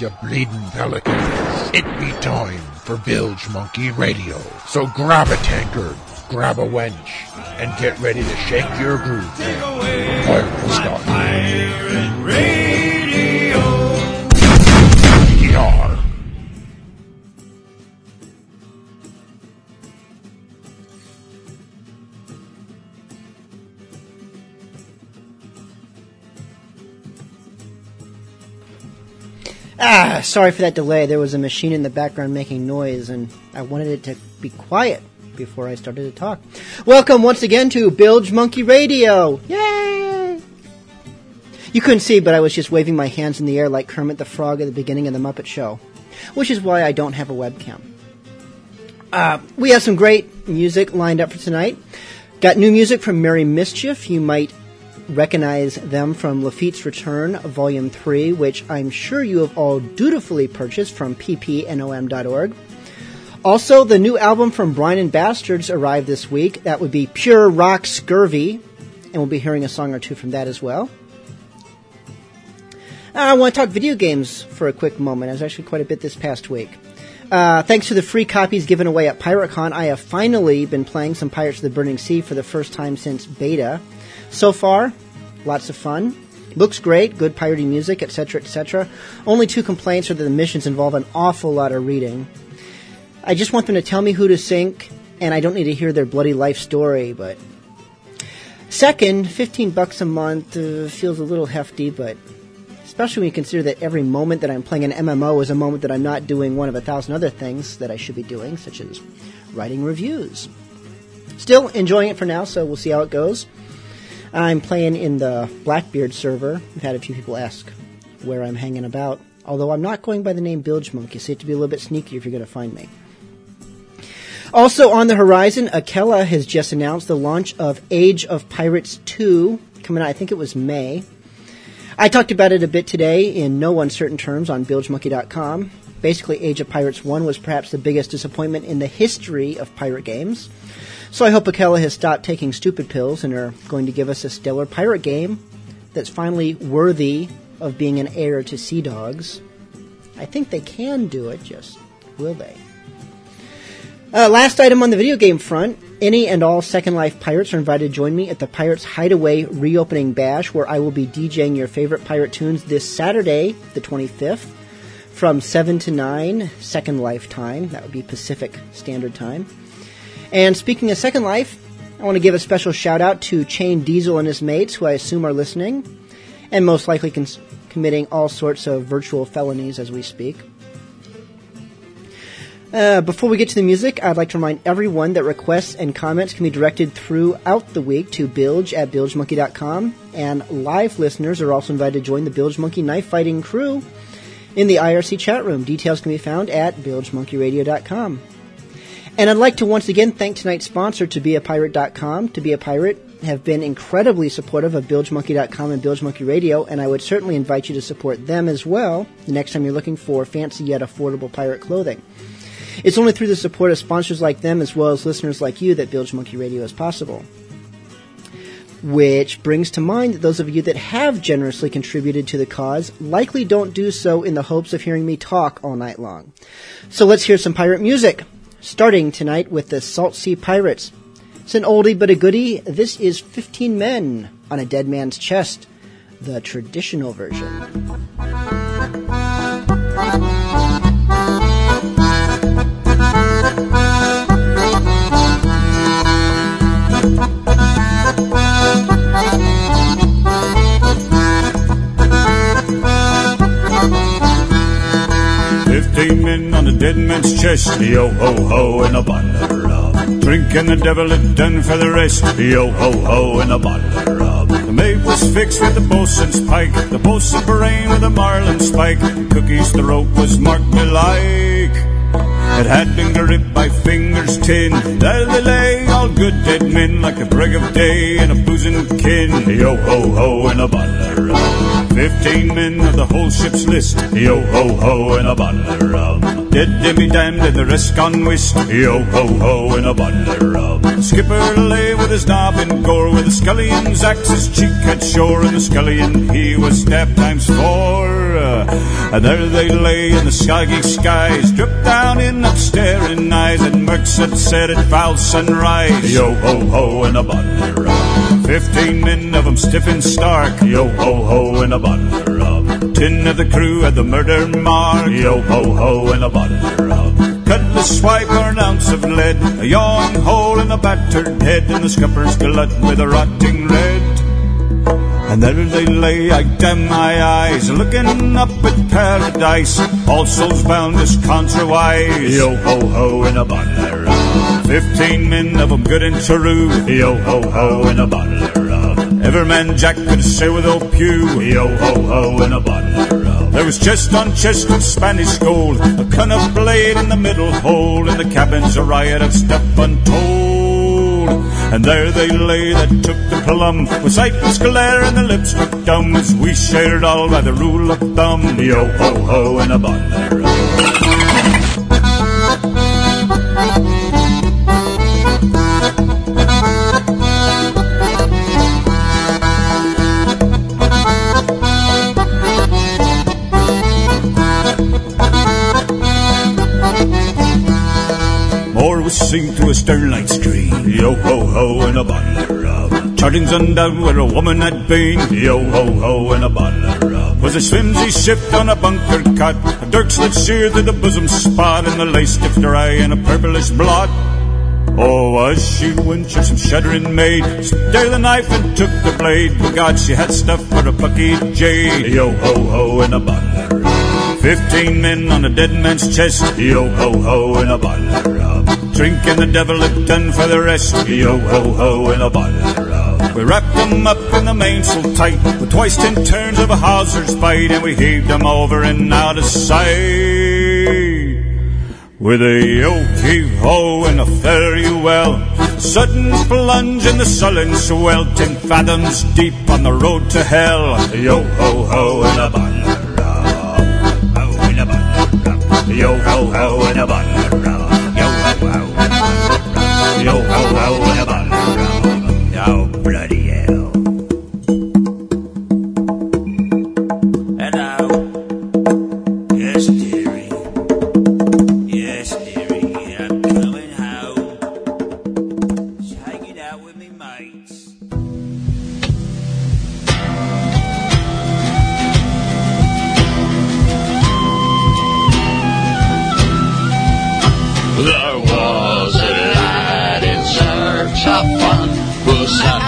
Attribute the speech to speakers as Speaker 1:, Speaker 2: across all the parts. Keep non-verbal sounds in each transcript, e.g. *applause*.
Speaker 1: You
Speaker 2: bleeding pelicans. It be time for Bilge Monkey Radio. So grab a tankard, grab a wench, and get ready to shake your groove.
Speaker 1: Take away
Speaker 2: Fire will start.
Speaker 1: Pirate Radio.
Speaker 3: Ah, sorry for that delay. There was a machine in the background making noise, and I wanted it to be quiet before I started to talk. Welcome once again to Bilge Monkey Radio. Yay! You couldn't see, but I was just waving my hands in the air like Kermit the Frog at the beginning of the Muppet Show, which is why I don't have a webcam. Uh, we have some great music lined up for tonight. Got new music from Merry Mischief. You might recognize them from Lafitte's Return, Volume 3, which I'm sure you have all dutifully purchased from ppnom.org. Also, the new album from Brian and Bastards arrived this week. That would be Pure Rock Scurvy, and we'll be hearing a song or two from that as well. I want to talk video games for a quick moment. I was actually quite a bit this past week. Uh, thanks to the free copies given away at PirateCon, I have finally been playing some Pirates of the Burning Sea for the first time since beta. So far, lots of fun. Looks great, good piratey music, etc., etc. Only two complaints are that the missions involve an awful lot of reading. I just want them to tell me who to sink, and I don't need to hear their bloody life story, but. Second, 15 bucks a month uh, feels a little hefty, but especially when you consider that every moment that I'm playing an MMO is a moment that I'm not doing one of a thousand other things that I should be doing, such as writing reviews. Still enjoying it for now, so we'll see how it goes. I'm playing in the Blackbeard server. I've had a few people ask where I'm hanging about, although I'm not going by the name Bilge Monkey, so you to be a little bit sneaky if you're going to find me. Also on the horizon, Akella has just announced the launch of Age of Pirates 2, coming out, I think it was May. I talked about it a bit today in no uncertain terms on BilgeMonkey.com. Basically, Age of Pirates 1 was perhaps the biggest disappointment in the history of pirate games. So I hope Akella has stopped taking stupid pills and are going to give us a stellar pirate game that's finally worthy of being an heir to Sea Dogs. I think they can do it, just will they? Uh, last item on the video game front. Any and all Second Life pirates are invited to join me at the Pirates Hideaway reopening bash, where I will be DJing your favorite pirate tunes this Saturday, the 25th, from 7 to 9 Second Life time. That would be Pacific Standard Time. And speaking of Second Life, I want to give a special shout out to Chain Diesel and his mates, who I assume are listening, and most likely cons- committing all sorts of virtual felonies as we speak. Uh, before we get to the music, I'd like to remind everyone that requests and comments can be directed throughout the week to bilge at bilgemonkey.com, and live listeners are also invited to join the Bilge Monkey knife fighting crew in the IRC chat room. Details can be found at bilgemonkeyradio.com. And I'd like to once again thank tonight's sponsor, tobeapirate.com. To Be a Pirate have been incredibly supportive of bilgemonkey.com and Bilge Monkey Radio, and I would certainly invite you to support them as well the next time you're looking for fancy yet affordable pirate clothing. It's only through the support of sponsors like them as well as listeners like you that Bilge Monkey Radio is possible. Which brings to mind that those of you that have generously contributed to the cause likely don't do so in the hopes of hearing me talk all night long. So let's hear some pirate music. Starting tonight with the Salt Sea Pirates. It's an oldie but a goodie. This is 15 Men on a Dead Man's Chest, the traditional version.
Speaker 4: Fifteen men a dead man's chest, yo ho ho, and a bottle of rum. Drinking the devil had done for the rest, yo ho ho, and a bottle of rum. The mate was fixed with the bosun's pike, the bosun brain with a marlin spike. The cookie's throat was marked belike. It had been gripped by fingers tin. There they lay, all good dead men, like the break of day and a boozing kin. Yo ho ho, and a bottle of rum. Fifteen men of the whole ship's list. Yo ho ho, and a bottle of rum. Dead Demi damned and the rest gone whist. Yo ho ho, and a bottle of rum. Skipper lay with his knob in gore, with the scullion's axe his cheek had shore, and the scullion he was stabbed times four. Uh, and there they lay in the skaggy skies, dripped down in up staring eyes, and Mercs had said at foul sunrise. Yo ho ho, and a bottle of rum. Fifteen men of 'em stiff and stark. Yo ho ho, and a bottle of. Ten of the crew had the murder mark. Yo ho ho, and a bottle of. Cutlass swipe or an ounce of lead, a yawning hole in a battered head, and the scupper's glut with a rotting red. And there they lay, I damn my eyes, looking up at paradise. All souls bound as contrawise. Yo ho ho in a bottle of rum. Fifteen men of 'em good and true. Yo ho ho in a bottle of rum. Every man Jack could say with old Pew. Yo ho ho in a bottle of rum. There was chest on chest of Spanish gold, a cun of blade in the middle hole, and the cabin's a riot of stuff untold. And there they lay that took the plum With sightless glare and the lips. Looked dumb As we shared all by the rule of thumb. The Yo ho ho and a of Seen through a sternlight stream. Yo ho ho and a bottle of rum. Charting's undone where a woman had been. Yo ho ho and a bottle of rum. Was a flimsy shift on a bunker cot. A dirk slit sheer through the bosom spot, and the lace stiff dry in a purplish blot. Oh, was she wench some shuddering maid? Stare the knife and took the blade. But God, she had stuff for a bucky jade. Yo ho ho and a bottle of rum. Fifteen men on a dead man's chest. Yo ho ho and a bottle of rum. Drinking the devil done for the rest. Yo ho ho and a bottle of rum. We wrapped them up in the mainsail tight with twice ten turns of a hawser's bite, and we heaved them over and out of sight. With a yo heave ho and a fare you well, sudden plunge in the sullen swell, ten fathoms deep on the road to hell. Yo ho ho and a bottle Yo ho ho and a rum, yo ho ho. And a rum, yo ho ho and a bloody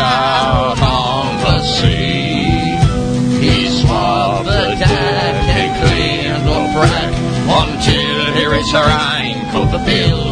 Speaker 4: out
Speaker 5: on the sea. He swabbed the deck and cleaned the wreck until he reached I'm called the bilge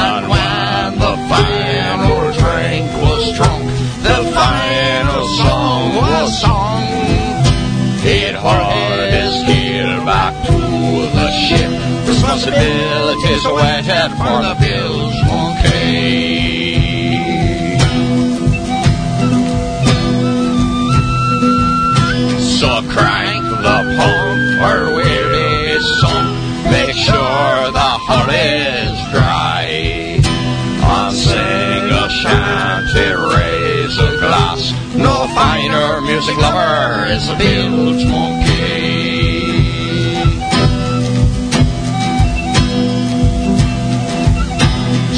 Speaker 5: And when the final drink was drunk, the final song was sung. He'd hauled his gear back to the ship. Responsibilities awaited for the pump or we'll be. Make sure the hull is dry. And sing a shanty, raise a glass. No finer music lover is the bilge monkey.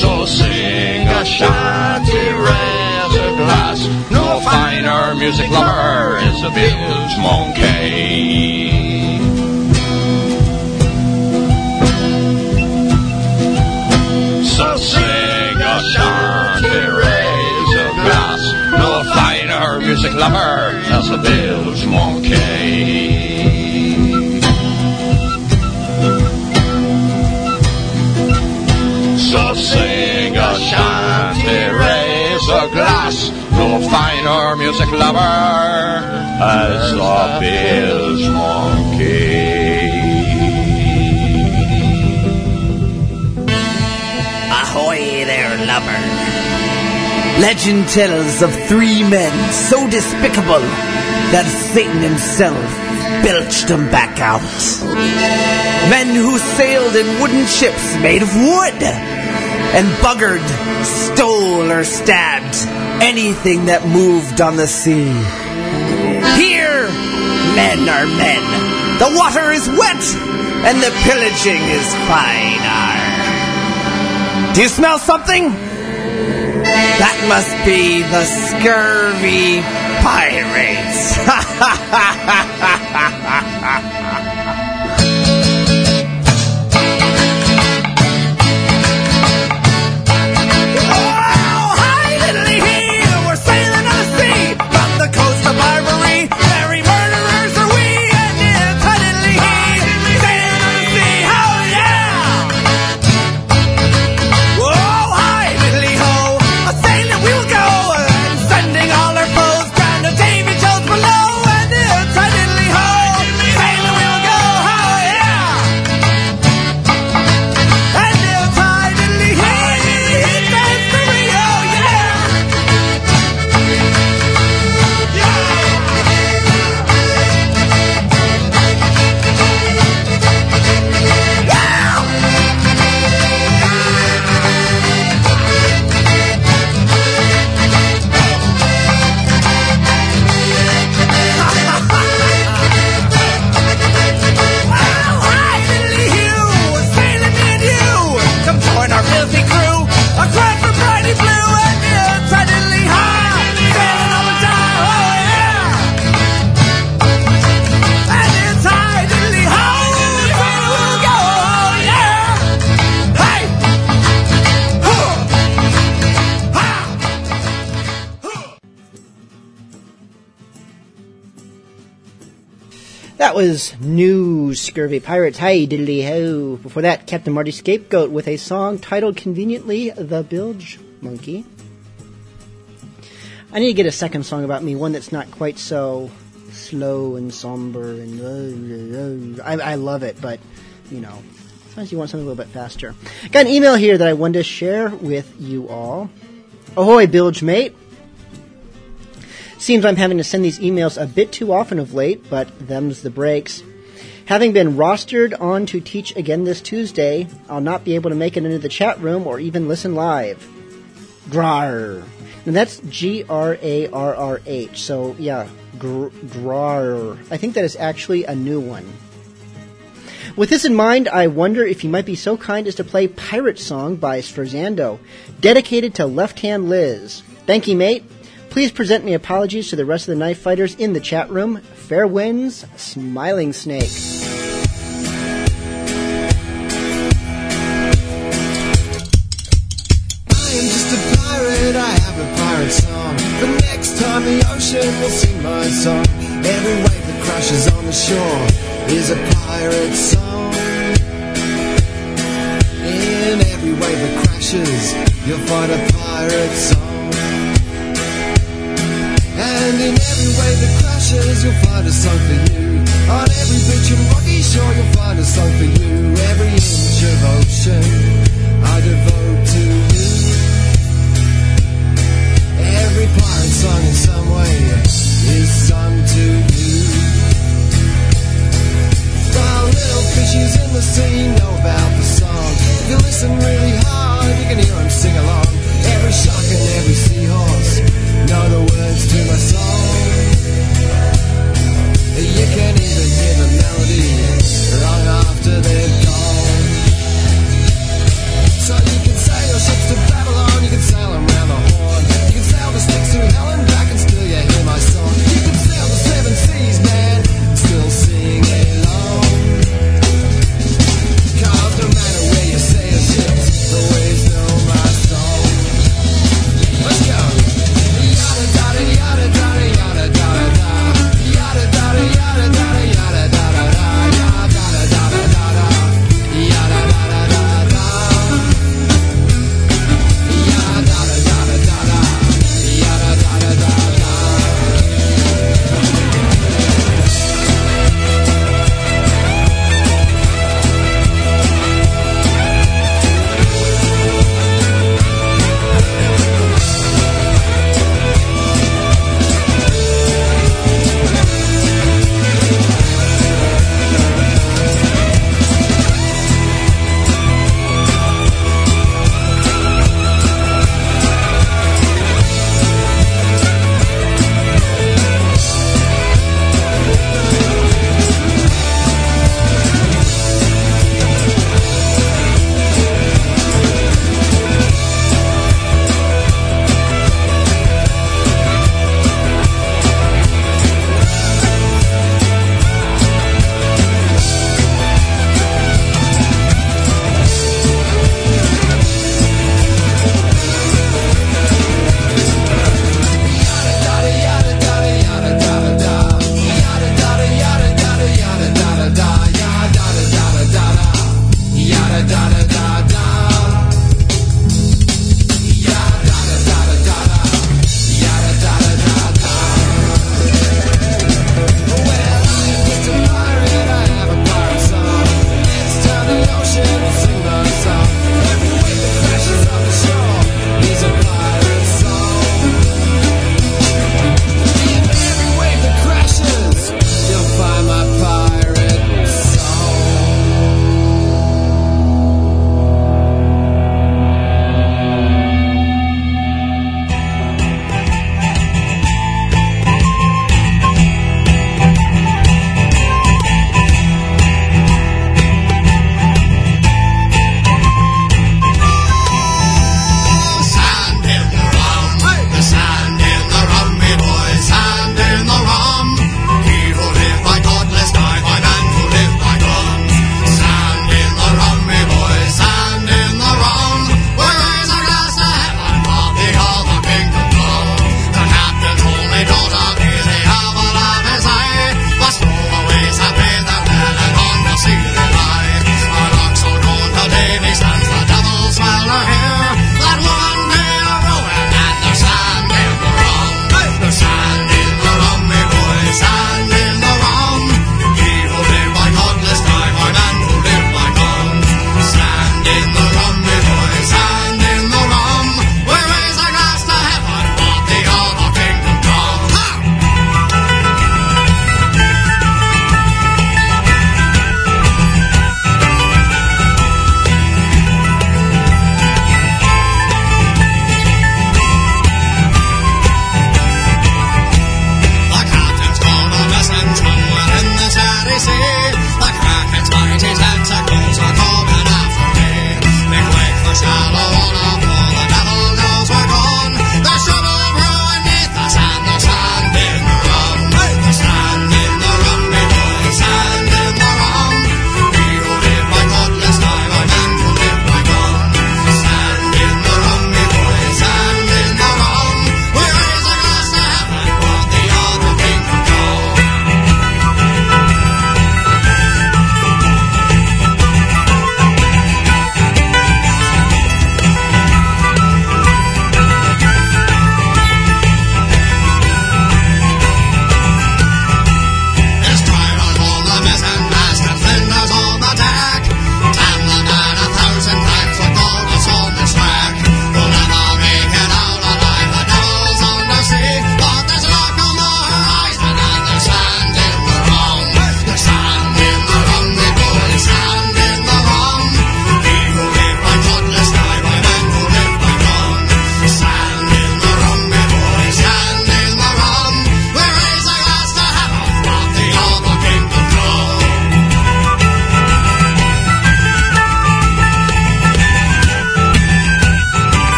Speaker 5: So sing a shanty, raise a glass. No finer music lover is a bilge monkey. Lover as the bilge monkey. So sing a shanty, raise a glass. No finer music lover as the bilge monkey.
Speaker 6: Ahoy there, lover. Legend tells of three men so despicable that Satan himself belched them back out. Men who sailed in wooden ships made of wood and buggered, stole, or stabbed anything that moved on the sea. Here, men are men. The water is wet, and the pillaging is fine. Do you smell something? That must be the scurvy pirates. *laughs*
Speaker 3: Scurvy Pirates. Hi, diddly ho. Before that, Captain Marty Scapegoat with a song titled conveniently The Bilge Monkey. I need to get a second song about me, one that's not quite so slow and somber and. Uh, uh, I, I love it, but, you know, sometimes you want something a little bit faster. Got an email here that I wanted to share with you all. Ahoy, Bilge Mate. Seems I'm having to send these emails a bit too often of late, but them's the breaks. Having been rostered on to teach again this Tuesday, I'll not be able to make it into the chat room or even listen live. Grar. And that's G R A R R H. So, yeah, gr- Grar. I think that is actually a new one. With this in mind, I wonder if you might be so kind as to play Pirate Song by Sforzando, dedicated to Left Hand Liz. Thank you, mate. Please present me apologies to the rest of the knife fighters in the chat room. Fair winds, Smiling Snake.
Speaker 7: I am just a pirate, I have a pirate song. The next time the ocean will sing my song. Every wave that crashes on the shore is a pirate song. In every wave that crashes, you'll find a pirate song. And in every wave that crashes, you'll find a song for you. On every beach and rocky shore, you'll find a song for you. Every inch of ocean, I devote to you. Every pirate song in some way is sung to you. While little fishies in the sea know about the song. If you listen really hard, you can hear them sing along. Every shark and every seahorse know the words to my song. You can even hear the melody long after they're gone.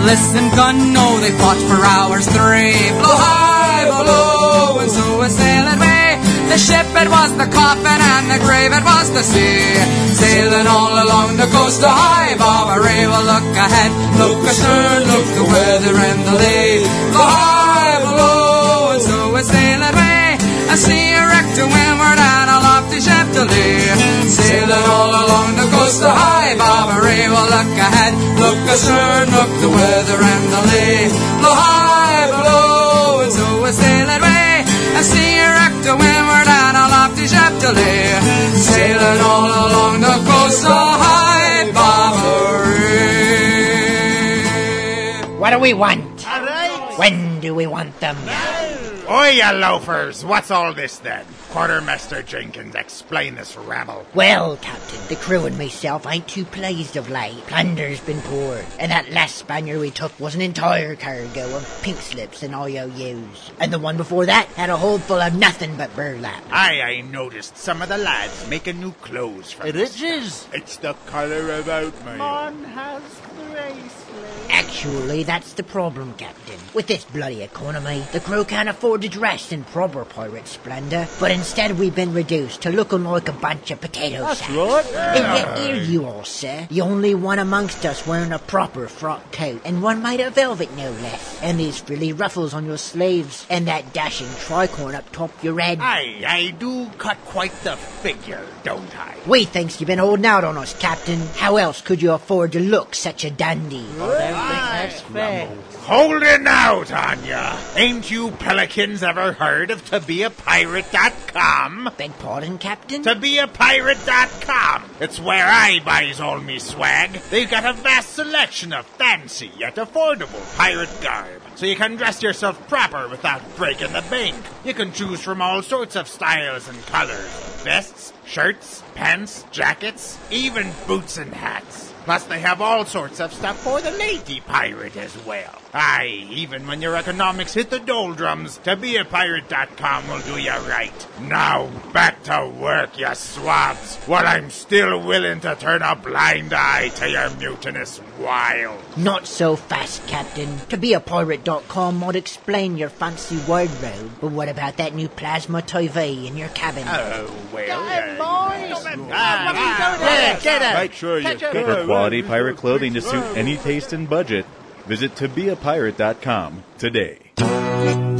Speaker 8: Cutlass and gun, no, they fought for hours three. Blow high, below, and so we sail that way. The ship it was the coffin and the grave it was the sea. Sailing all along the coast of High Barbary. Well, look ahead, look astern, look the weather and the lay. Blow high, below, and so we sail way. I see a wreck to windward and a lofty ship to lee. Sailing all along the coast of High Barbary. Well, look ahead, look astern, look the weather and the lay. Blow high, below, and so we sail that way. I see a wreck to windward and a lofty ship to lee. Sailing all along the coast of High Barbary.
Speaker 9: What do we want? When do we want them?
Speaker 2: Oi, you loafers! What's all this then? Quartermaster Jenkins, explain this rabble.
Speaker 9: Well, Captain, the crew and myself ain't too pleased of late. Plunder's been poured, and that last Spaniard we took was an entire cargo of pink slips and IOUs. And the one before that had a hold full of nothing but burlap.
Speaker 2: Aye, I noticed some of the lads making new clothes from this
Speaker 10: is.
Speaker 2: It's the colour about me.
Speaker 9: Actually, that's the problem, Captain. With this bloody economy, the crew can't afford to dress in proper pirate splendor, but instead we've been reduced to looking like a bunch of potato
Speaker 10: That's
Speaker 9: sacks.
Speaker 10: right.
Speaker 9: And yet here you are, sir. The only one amongst us wearing a proper frock coat, and one made of velvet no less. And these frilly ruffles on your sleeves, and that dashing tricorn up top your head.
Speaker 2: Aye, I do cut quite the figure, don't I?
Speaker 9: We thinks you've been holding out on us, Captain. How else could you afford to look such a dandy?
Speaker 10: That's fair.
Speaker 2: Holding out on ya. Ain't you pelicans ever heard of tobeapirate.com?
Speaker 9: Beg pardon, Captain?
Speaker 2: ToBeAPirate.com. It's where I buys all me swag. They've got a vast selection of fancy yet affordable pirate garb, so you can dress yourself proper without breaking the bank. You can choose from all sorts of styles and colors. Vests, shirts, pants, jackets, even boots and hats. Plus, they have all sorts of stuff for the lady pirate as well. Aye, even when your economics hit the doldrums, ToBeAPirate.com will do you right. Now, back to work, you swabs, while I'm still willing to turn a blind eye to your mutinous wild.
Speaker 9: Not so fast, Captain. To be a pirate.com might explain your fancy wardrobe, but what about that new plasma TV in your cabin?
Speaker 2: Oh, well. Ah, ah.
Speaker 10: Yeah, get it.
Speaker 11: Make sure you For quality pirate clothing to suit any taste and budget, visit tobeapirate.com today.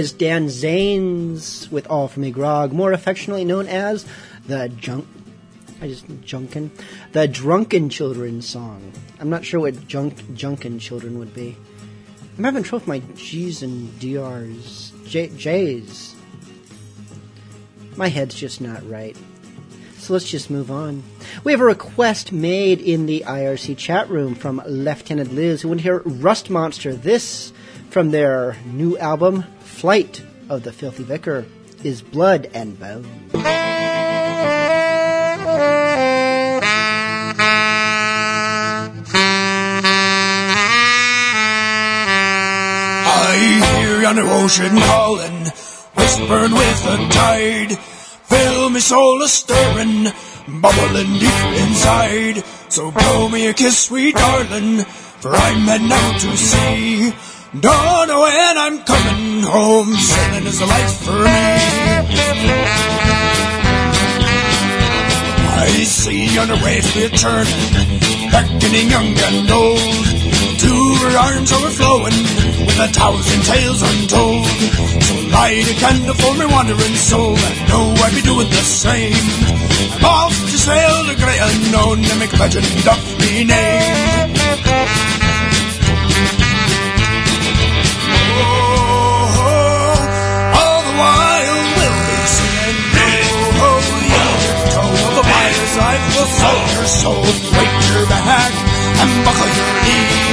Speaker 1: Was
Speaker 3: Dan Zanes with All For Me Grog, more affectionately known as the Junk. I just Junkin, the Drunken Children song. I'm not sure what junk Junkin Children would be. I'm having trouble with my G's and DR's, J, J's. My head's just not right. So let's just move on. We have a request made in the IRC chat room from Lieutenant Liz, who want to hear Rust Monster. This from their new album, Flight of the Filthy Vicar, is Blood and Bone.
Speaker 12: I hear yonder ocean calling, whispering with the tide. Feel me soul a stirring, bubbling deep inside. So blow me a kiss, sweet darling, for I'm heading out to sea. Don't know when I'm coming home, sailing is a life for me. I see on her waves returning, beckoning young and old. To arms overflowing, with a thousand tales untold. So light a candle for my wandering soul, and know I'd be doing the same. I'm off to sail the great unknown and make legend of me name. Soul your soul. Wake your back and buckle your knee.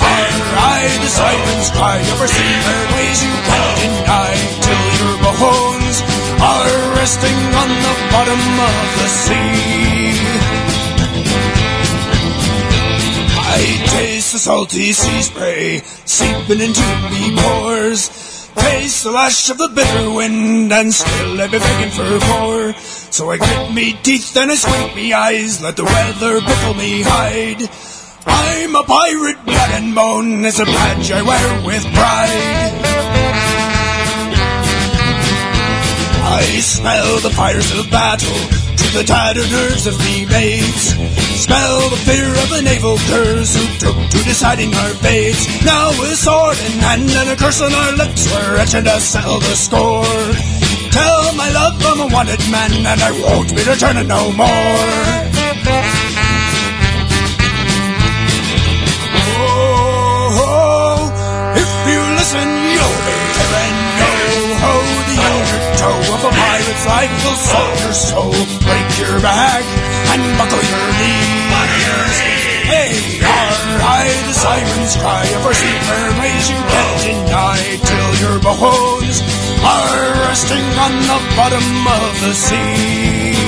Speaker 12: Fire the sirens cry over seafair ways you can't deny till your bones are resting on the bottom of the sea. I taste the salty sea spray seeping into me pores. Taste the lash of the bitter wind, and still I be begging for more. So I grit me teeth and I squint me eyes, let the weather pickle me hide. I'm a pirate, blood and bone, it's a badge I wear with pride. I smell the fires of battle the tattered nerves of me mates. Smell the fear of the naval curs who took to deciding our fates. Now with sword in hand and a curse on our lips, we're etching to settle the score. Tell my love I'm a wanted man and I won't be returning no more. A life will salt your soul, break your back, and buckle your knees. Hey, are I the sirens cry of our seafair ways you can't deny till your bones are resting on the bottom of the sea.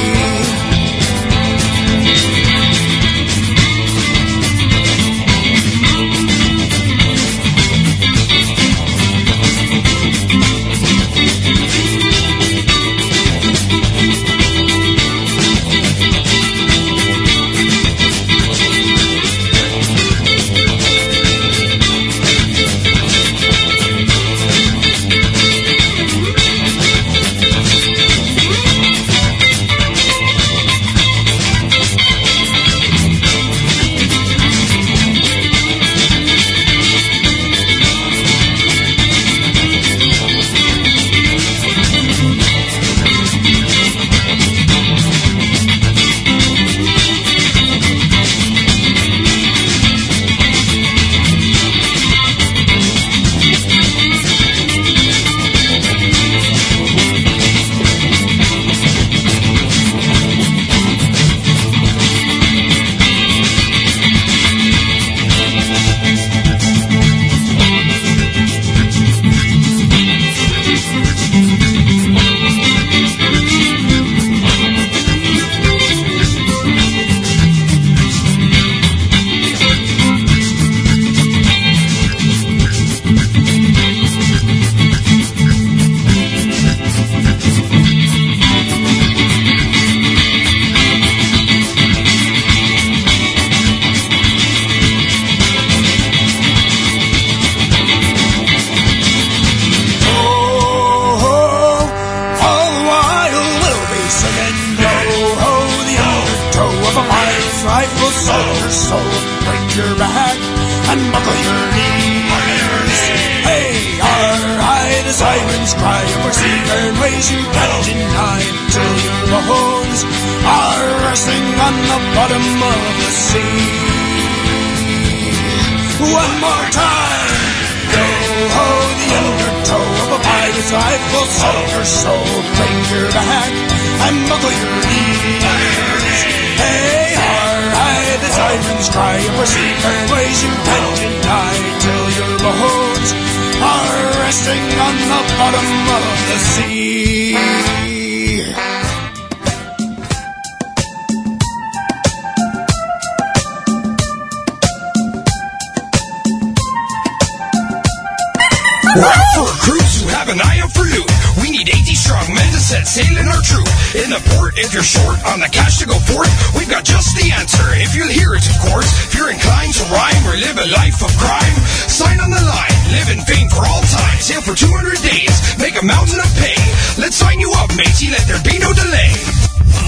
Speaker 1: For a
Speaker 13: cruise who have an eye out for loot. We need 80 strong men to set sail in our troop. In the port, if you're short on the cash to go forth, we've got just the answer. If you'll hear it, of course. If you're inclined to rhyme or live a life of crime, sign on the line. Live in fame for all time. Sail for 200 days. Make a mountain of pay. Let's sign you up, matey. Let there be no delay.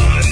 Speaker 13: On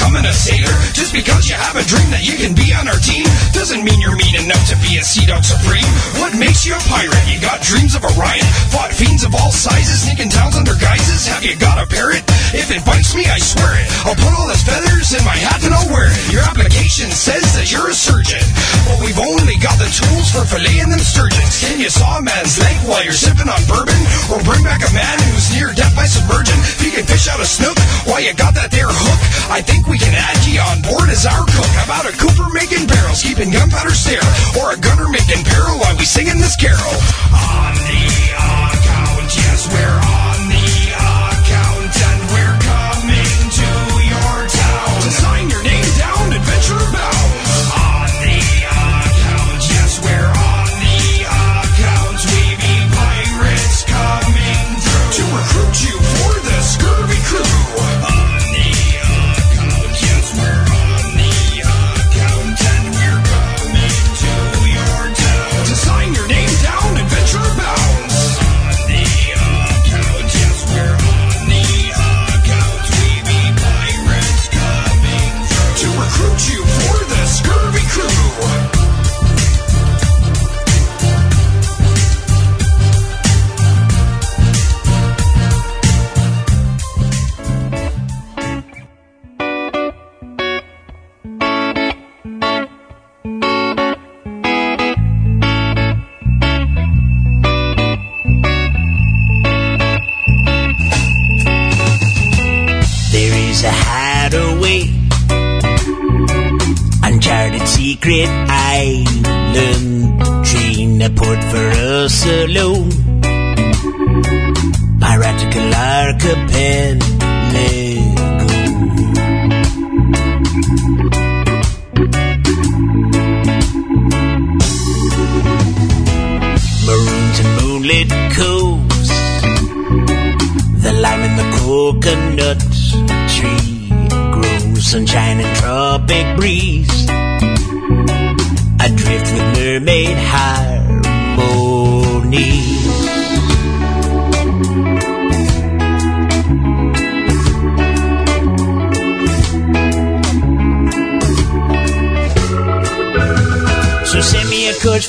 Speaker 13: becoming a sailor. Just because you have a dream that you can be on our team doesn't mean you're mean enough to be a sea dog supreme. What makes you a pirate? You got dreams of Orion, fought fiends of all sizes, sneaking towns under guises. Have you got a parrot? If it bites me, I swear it. I'll put all his feathers in my hat and I'll wear it. Your application says that you're a surgeon, but we've only got the tools for filleting them sturgeons. Can you saw a man's leg while you're sipping on bourbon, or bring back a man who's near death by submersion? If you can fish out a snook why you got that there hook, I think we can add you on board as our cook. How about a cooper making barrels, keeping gunpowder stale, or a gunner making peril while we singing this carol? On the account, yes, we're on the account, and we're coming to your town. To sign your name down, adventure abounds.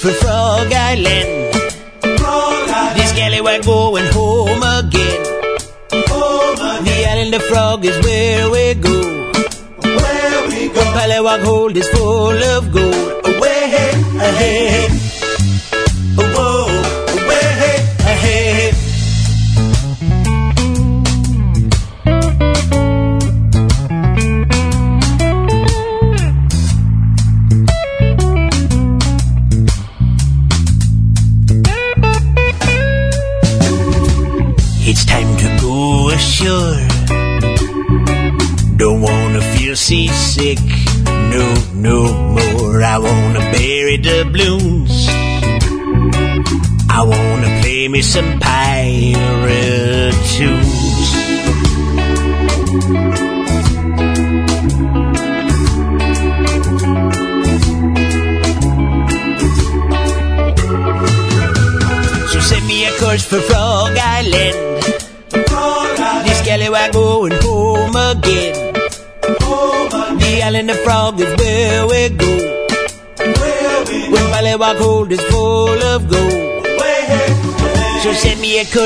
Speaker 13: For
Speaker 14: Frog Island.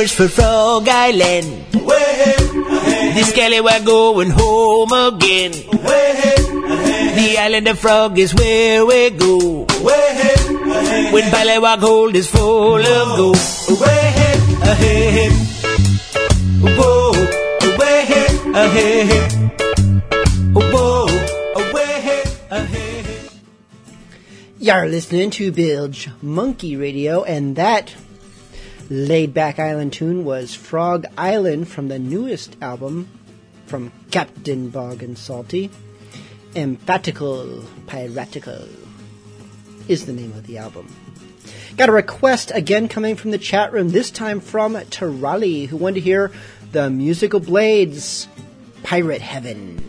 Speaker 14: Course for Frog Island. This galley we're going home again. The island of Frog is where we go. When Pallywog hold is full of gold. Away ahead. Whoa, away ahead. Whoa, away.
Speaker 3: You're listening to Bilge Monkey Radio, and that laid back island tune was Frog Island from the newest album from Captain Bogg and Salty. Emphatical Piratical is the name of the album. Got a request again coming from the chat room, this time from Tarali, who wanted to hear the Musical Blades Pirate Heaven.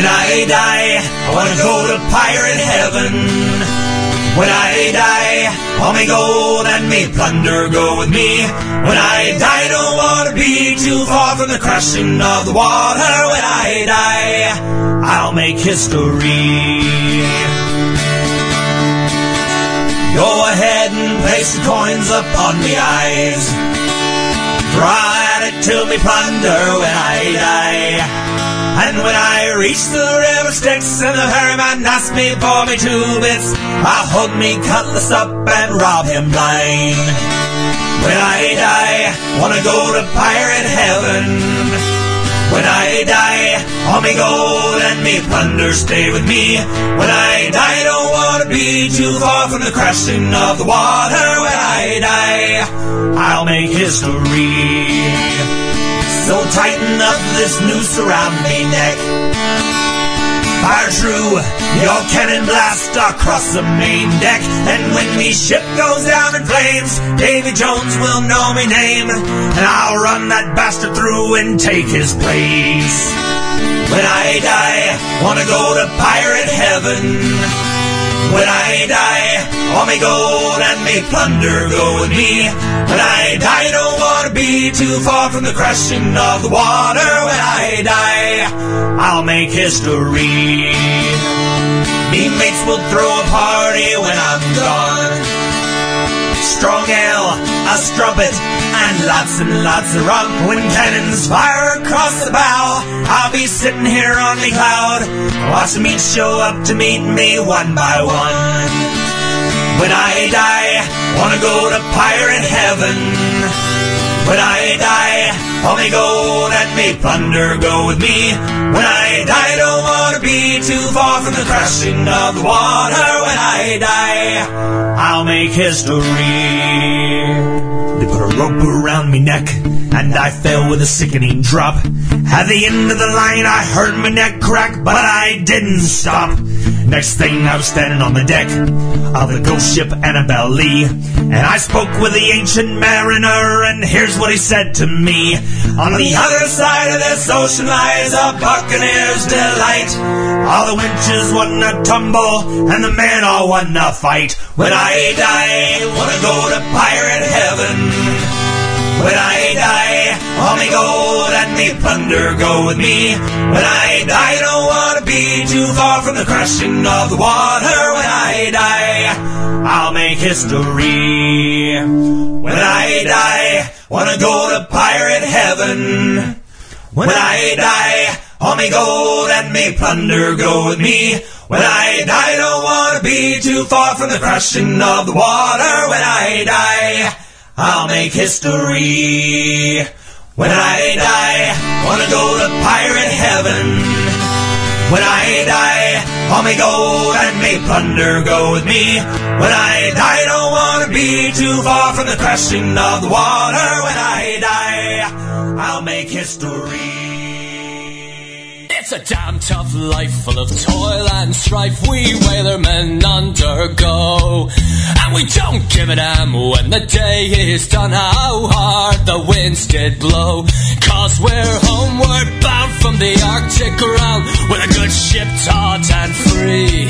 Speaker 15: When I die, I wanna go to pirate heaven. When I die, all me gold and me plunder go with me. When I die, don't wanna be too far from the crashing of the water. When I die, I'll make history. Go ahead and place the coins upon me eyes. Draw at it till me plunder when I die. And when I reach the river Styx and the ferryman asks me for me two bits, I'll hold me cutlass up and rob him blind. When I die, wanna go to pirate heaven. When I die, all me gold and me plunder stay with me. When I die, don't wanna be too far from the crashing of the water. When I die, I'll make history. So tighten up this noose around me neck. Fire true, your cannon blast across the main deck. And when me ship goes down in flames, Davy Jones will know me name. And I'll run that bastard through and take his place. When I die, wanna go to pirate heaven. When I die, all me gold and me plunder go with me. When I die, I don't wanna be too far from the crashing of the water. When I die, I'll make history. Me mates will throw a party when I'm gone. Strong ale, a strumpet, and lots and lots of rum. When cannons fire across the bow, I'll be sitting here on the cloud, watching me show up to meet me one by one. When I die, wanna go to pirate heaven. When I die, all me gold and me plunder go with me. When I die, don't wanna be too far from the crashing of the water. When I die, I'll make history. They put a rope around me neck, and I fell with a sickening drop. At the end of the line, I heard my neck crack, but I didn't stop. Next thing, I was standing on the deck of the ghost ship Annabelle Lee, and I spoke with the ancient mariner, and here's what he said to me. On the other side of this ocean lies a buccaneer's delight. All the winches wanna tumble, and the men all wanna fight. When I die, wanna go to pirate heaven. When I die, all me gold and me plunder go with me. When I die, I don't wanna be too far from the crashing of the water. When I die, I'll make history. When I die, wanna go to pirate heaven. When I die, all me gold and me plunder go with me. When I die, don't wanna be too far from the crashing of the water. When I die, I'll make history. When I die, wanna go to pirate heaven. When I die, all me gold and me plunder go with me. When I die, don't wanna be too far from the crashing of the water. When I die, I'll make history.
Speaker 16: It's a damn tough life full of toil and strife we whalermen undergo. And we don't give a damn when the day is done how hard the winds did blow. Cause we're homeward bound from the Arctic ground with a good ship taut and free.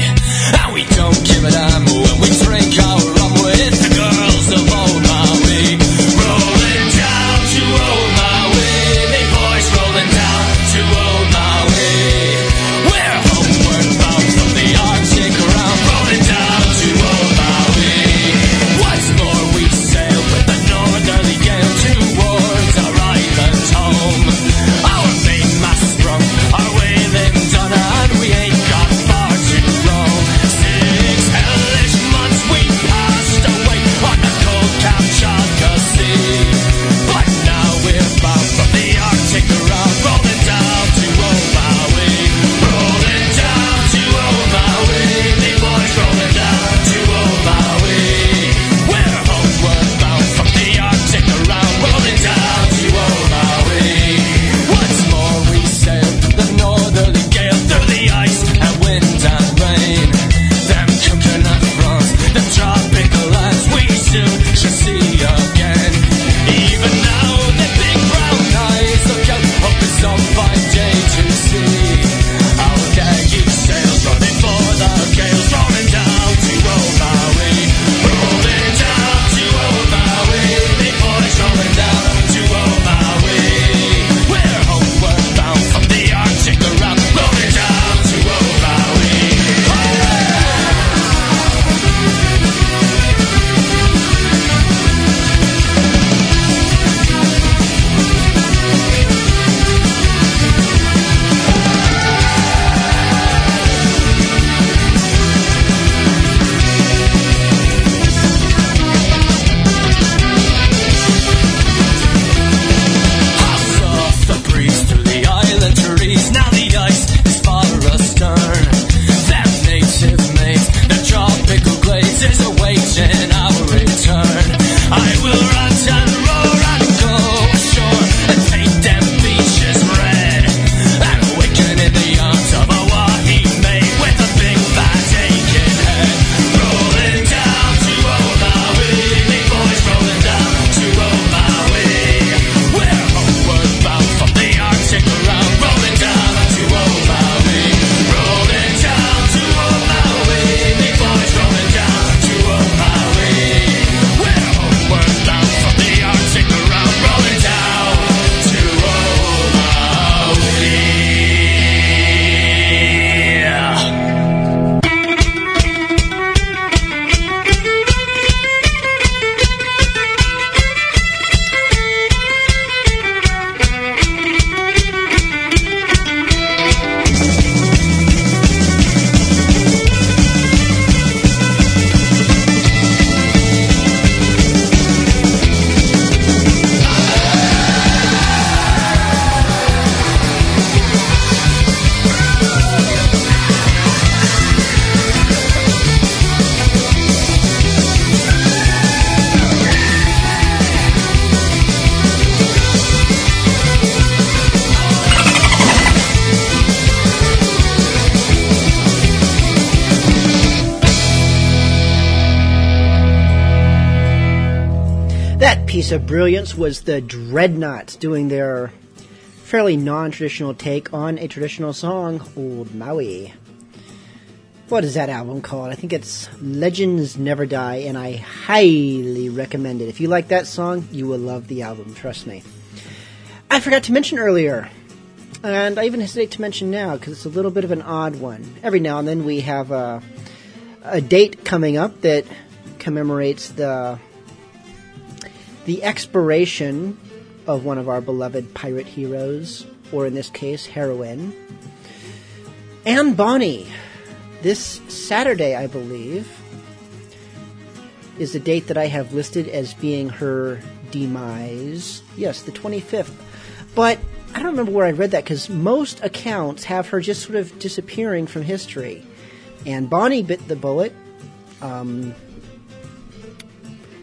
Speaker 16: And we don't give a damn when we drink our
Speaker 3: piece of brilliance was the Dreadnoughts doing their fairly non traditional take on a traditional song, Old Maui. What is that album called? I think it's Legends Never Die, and I highly recommend it. If you like that song, you will love the album, trust me. I forgot to mention earlier, and I even hesitate to mention now because it's a little bit of an odd one. Every now and then we have a, a date coming up that commemorates the the expiration of one of our beloved pirate heroes, or in this case, heroine. Anne Bonny, this Saturday, I believe, is the date that I have listed as being her demise. Yes, the 25th. But I don't remember where I read that because most accounts have her just sort of disappearing from history. Anne Bonny bit the bullet. Um,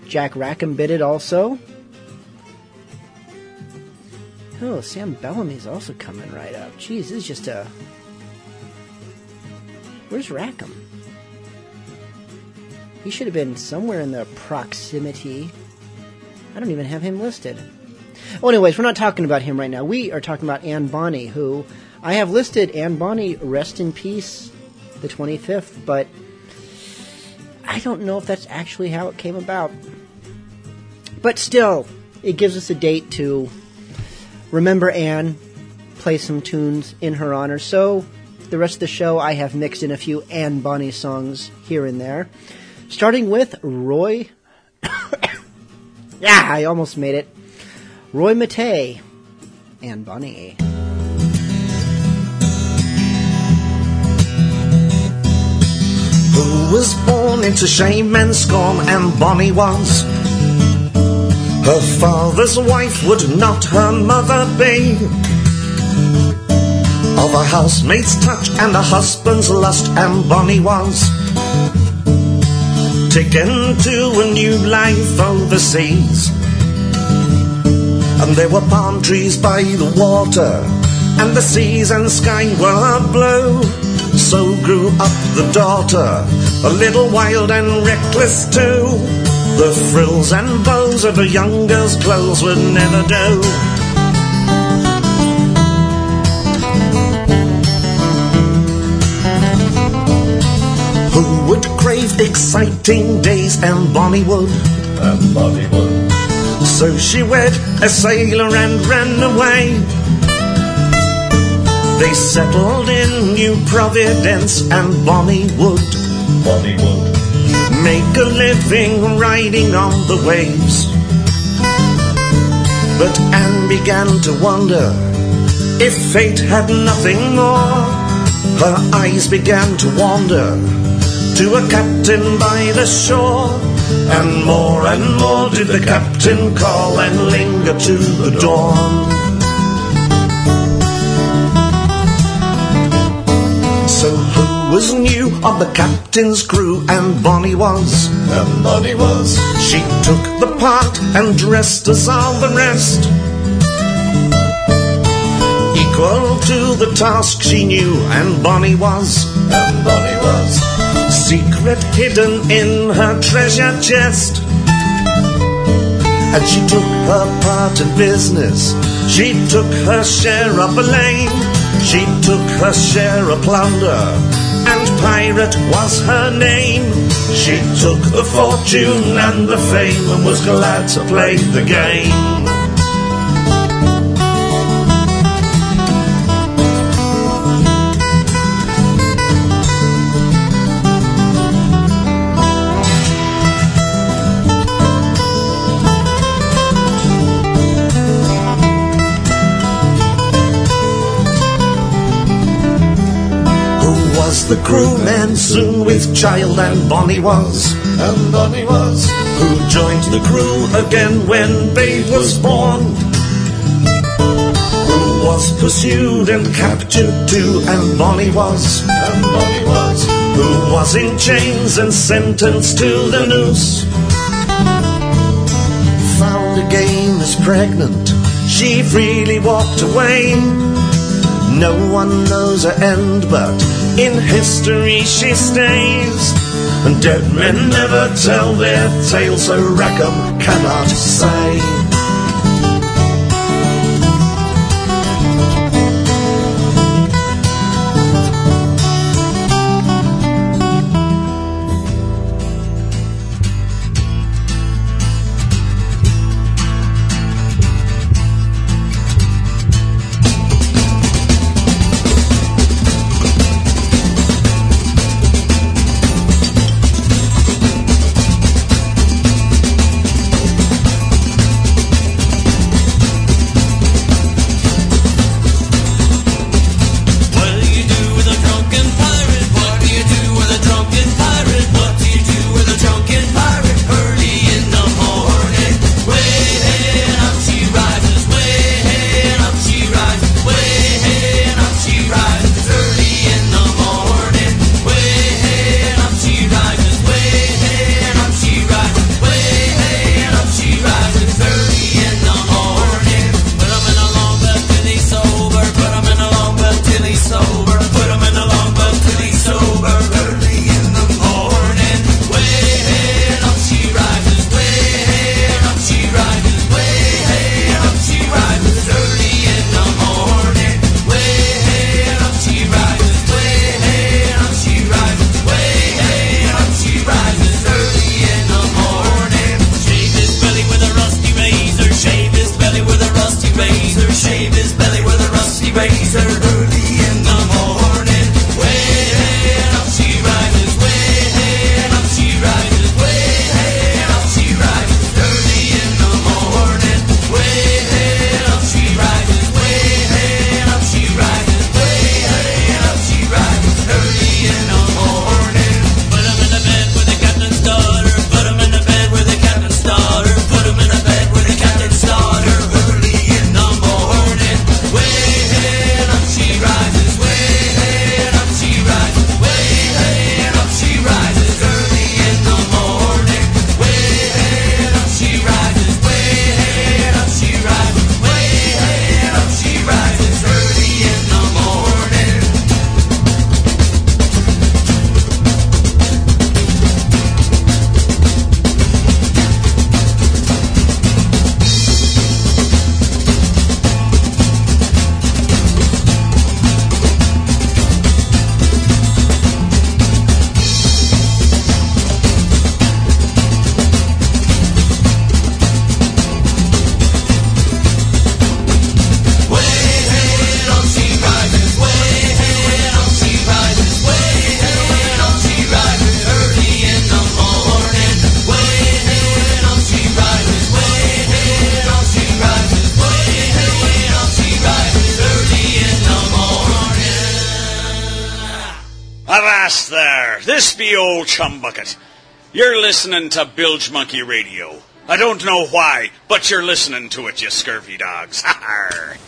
Speaker 3: Jack Rackham bit it also. Oh, Sam Bellamy's also coming right up. Jeez, this is just a. Where's Rackham? He should have been somewhere in the proximity. I don't even have him listed. Well, anyways, we're not talking about him right now. We are talking about Anne Bonny, who I have listed Anne Bonny, rest in peace, the 25th, but I don't know if that's actually how it came about. But still, it gives us a date to remember Anne, play some tunes in her honor. So, the rest of the show, I have mixed in a few Anne Bonny songs here and there. Starting with Roy. *coughs* yeah, I almost made it. Roy Matei Anne Bonny.
Speaker 17: Who was born into shame and scorn, and Bonnie was. Her father's wife would not her mother be. Of a housemaid's touch and a husband's lust, and Bonnie was. Taken to a new life overseas. And there were palm trees by the water, and the seas and sky were blue. So grew up the daughter, a little wild and reckless too. The frills and bows of a young girl's clothes would never do. Who would crave exciting days and Bonnie would? And Bonnie would. So she wed a sailor and ran away. They settled in New Providence and Bonnie Wood. Bonnie would. Make a living riding on the waves. But Anne began to wonder if fate had nothing more. Her eyes began to wander to a captain by the shore. And more and more did the captain call and linger to the dawn. Was new of the captain's crew? And Bonnie was. And Bonnie was. She took the part and dressed as all the rest. Equal to the task she knew, and Bonnie was. And Bonnie was. Secret hidden in her treasure chest. And she took her part in business. She took her share of blame. She took her share of plunder. And pirate was her name. She took the fortune and the fame and was glad to play the game. The crewman soon with child and Bonny was. And Bonny was who joined the crew again when babe was born. Who was pursued and captured too and Bonny was. And Bonny was who was in chains and sentenced to the noose. Found again as pregnant. She freely walked away no one knows her end, but in history she stays. And dead men never tell their tale, so Rackham cannot say.
Speaker 16: to Bilge Monkey Radio. I don't know why, but you're listening to it, you scurvy dogs. *laughs*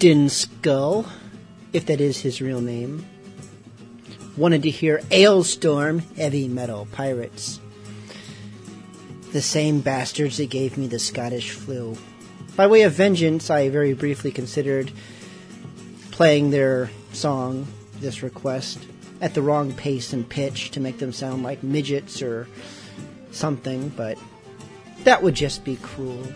Speaker 3: Captain Skull, if that is his real name, wanted to hear Alestorm Heavy Metal Pirates. The same bastards that gave me the Scottish flu. By way of vengeance, I very briefly considered playing their song, this request, at the wrong pace and pitch to make them sound like midgets or something, but that would just be cruel.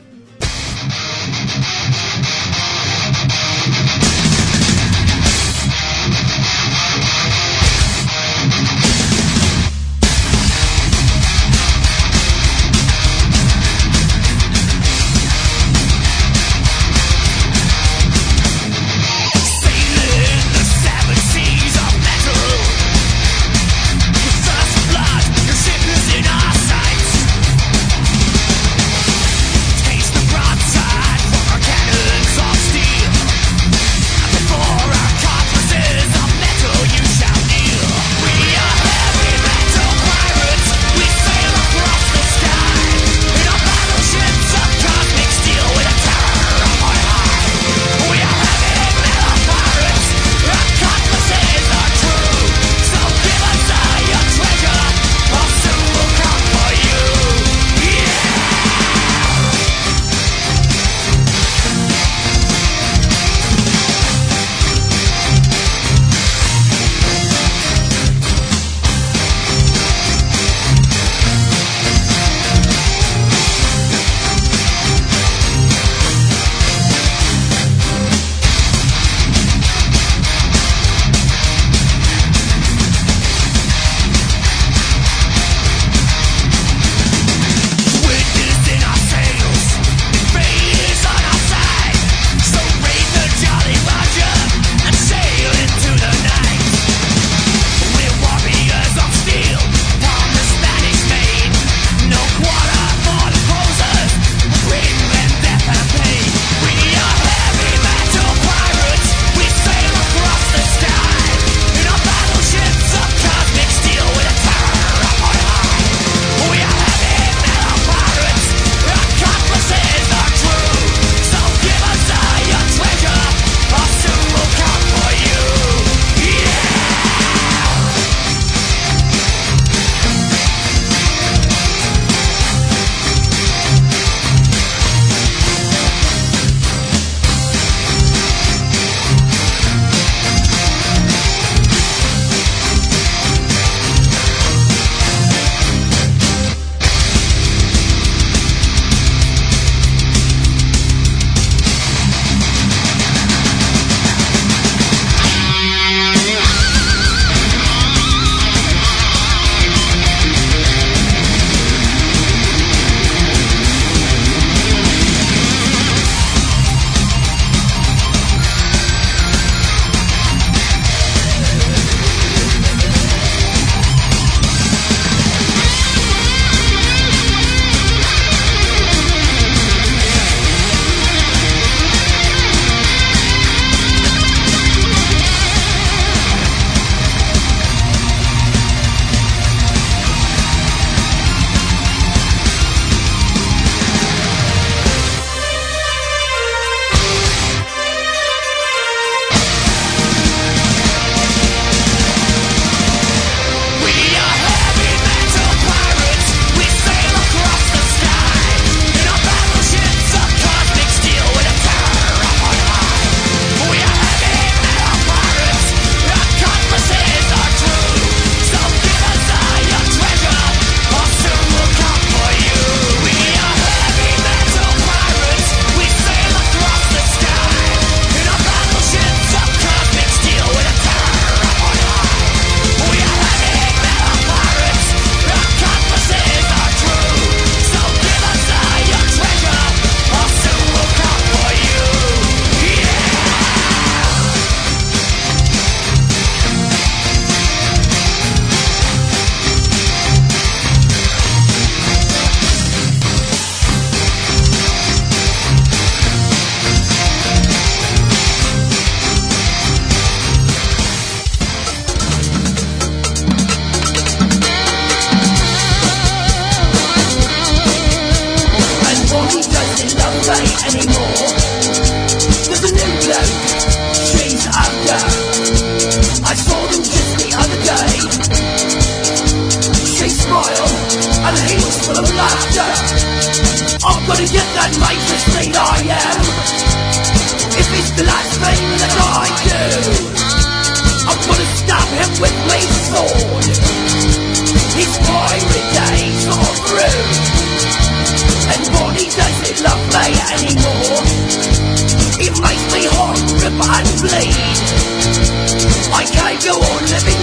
Speaker 18: Go on living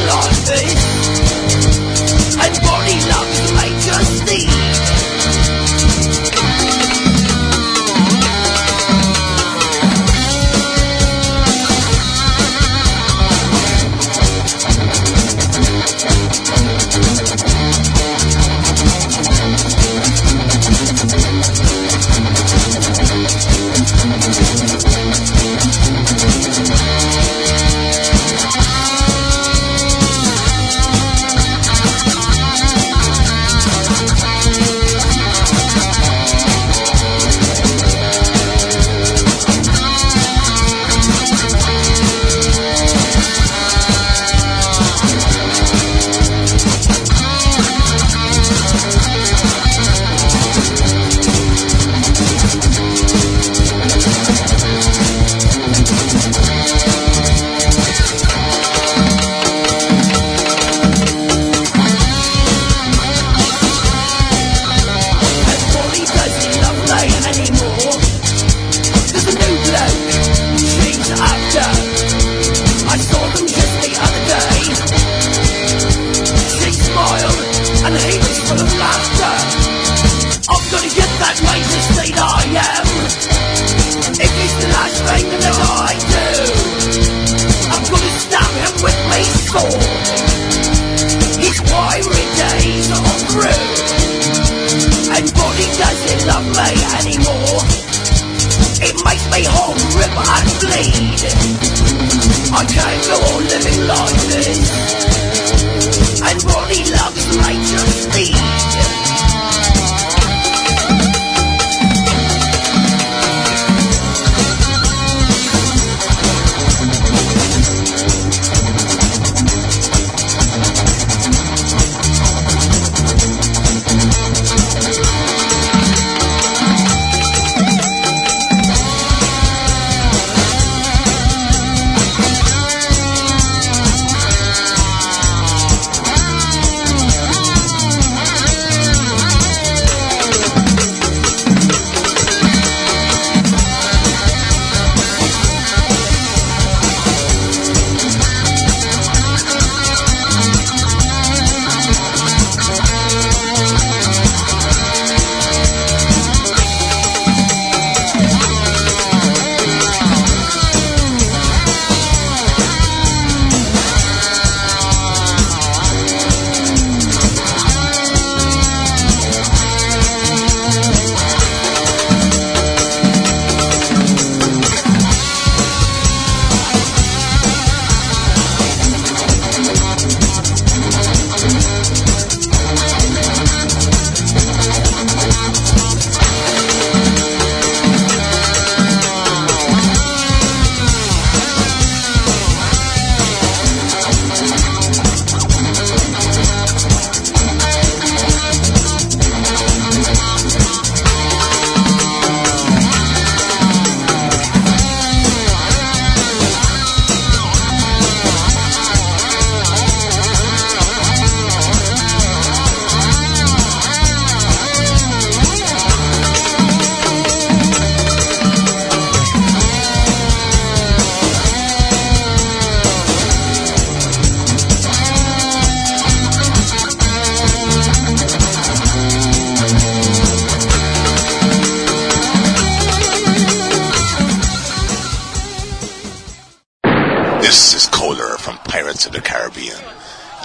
Speaker 19: from Pirates of the Caribbean.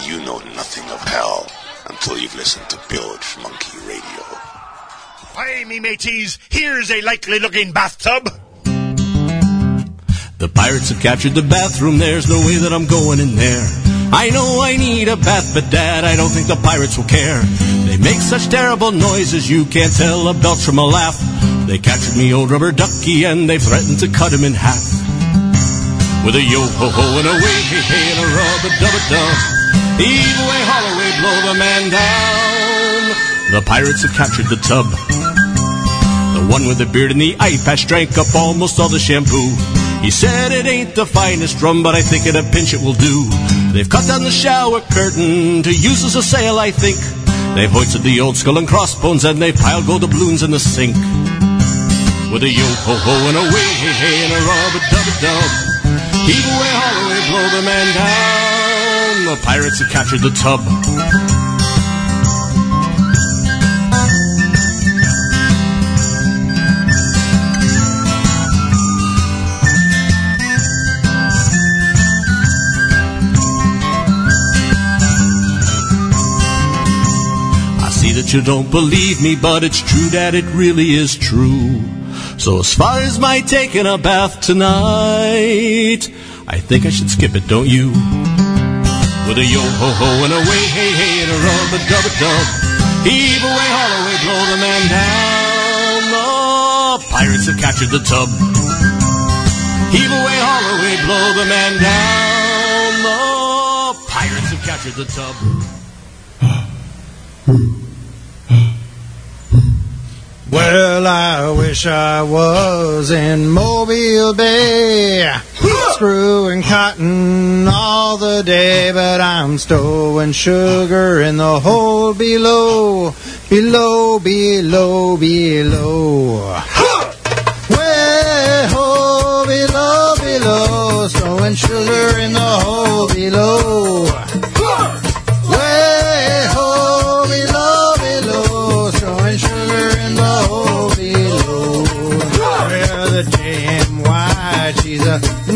Speaker 19: You know nothing of hell until you've listened to Bilge Monkey Radio.
Speaker 20: Hi, me mateys. Here's a likely looking bathtub.
Speaker 21: The pirates have captured the bathroom, there's no way that I'm going in there. I know I need a bath, but Dad, I don't think the pirates will care. They make such terrible noises, you can't tell a belch from a laugh. They captured me old rubber ducky and they threatened to cut him in half. With a yo ho ho and a way hey hey and a rub a dub a dub. Eve away, Holloway, blow the man down. The pirates have captured the tub. The one with the beard and the eye patch drank up almost all the shampoo. He said it ain't the finest rum, but I think in a pinch it will do. They've cut down the shower curtain to use as a sail, I think. They've hoisted the old skull and crossbones and they've piled gold doubloons in the sink. With a yo ho ho and a way hey hey and a rub a dub a dub. Heave away, Holloway, blow the man down. The pirates have captured the tub. I see that you don't believe me, but it's true that it really is true. So as far as my taking a bath tonight, I think I should skip it, don't you? With a yo ho ho and a way hey hey and a rub a dub a dub. Heave away, Holloway, blow the man down. The pirates have captured the tub. Heave away, Holloway, blow the man down. The pirates have captured the tub. *gasps* Hmm.
Speaker 22: Well, I wish I was in Mobile Bay, screwing cotton all the day, but I'm stowing sugar in the hole below, below, below, below. Way ho, oh, below, below, stowing sugar in the hole below.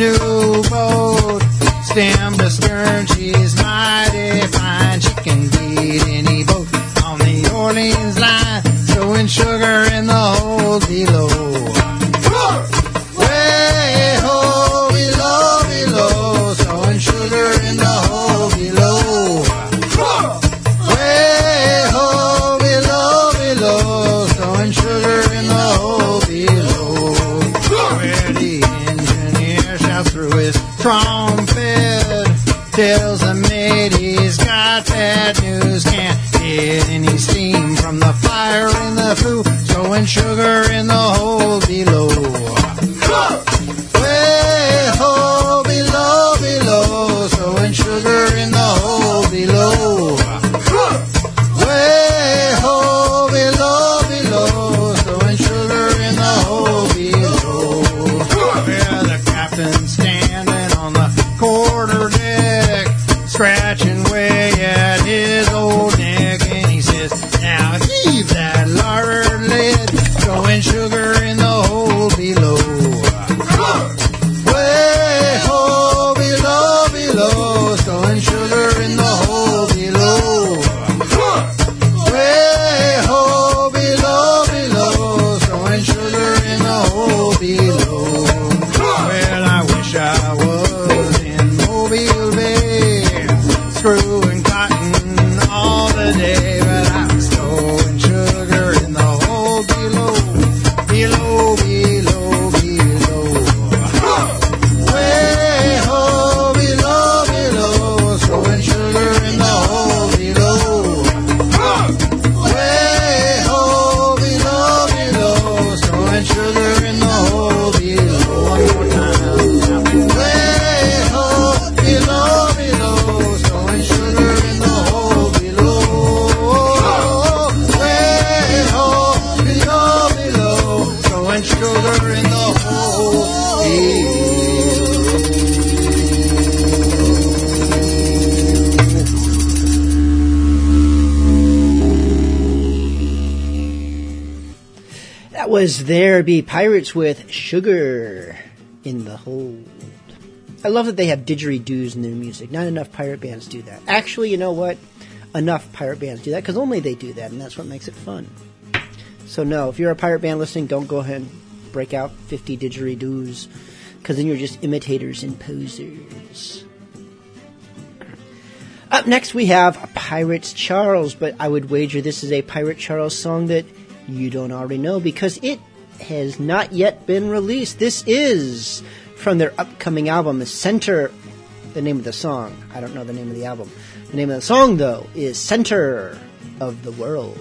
Speaker 22: New boat. Stem to stern, she's mighty fine. She can beat any boat on the Orleans line. Throwing sugar in the hole below. Tells the mate he's got bad news, can't get any steam from the fire in the flue, throwing sugar in the hole below. "Now that
Speaker 3: Be Pirates with Sugar in the Hold. I love that they have didgeridoos in their music. Not enough pirate bands do that. Actually, you know what? Enough pirate bands do that because only they do that, and that's what makes it fun. So, no, if you're a pirate band listening, don't go ahead and break out 50 didgeridoos because then you're just imitators and posers. Up next, we have Pirates Charles, but I would wager this is a Pirate Charles song that you don't already know because it
Speaker 7: has not yet been released. This is from their upcoming album, Center. The name of the song. I don't know the name of the album. The name of the song, though, is Center of the World.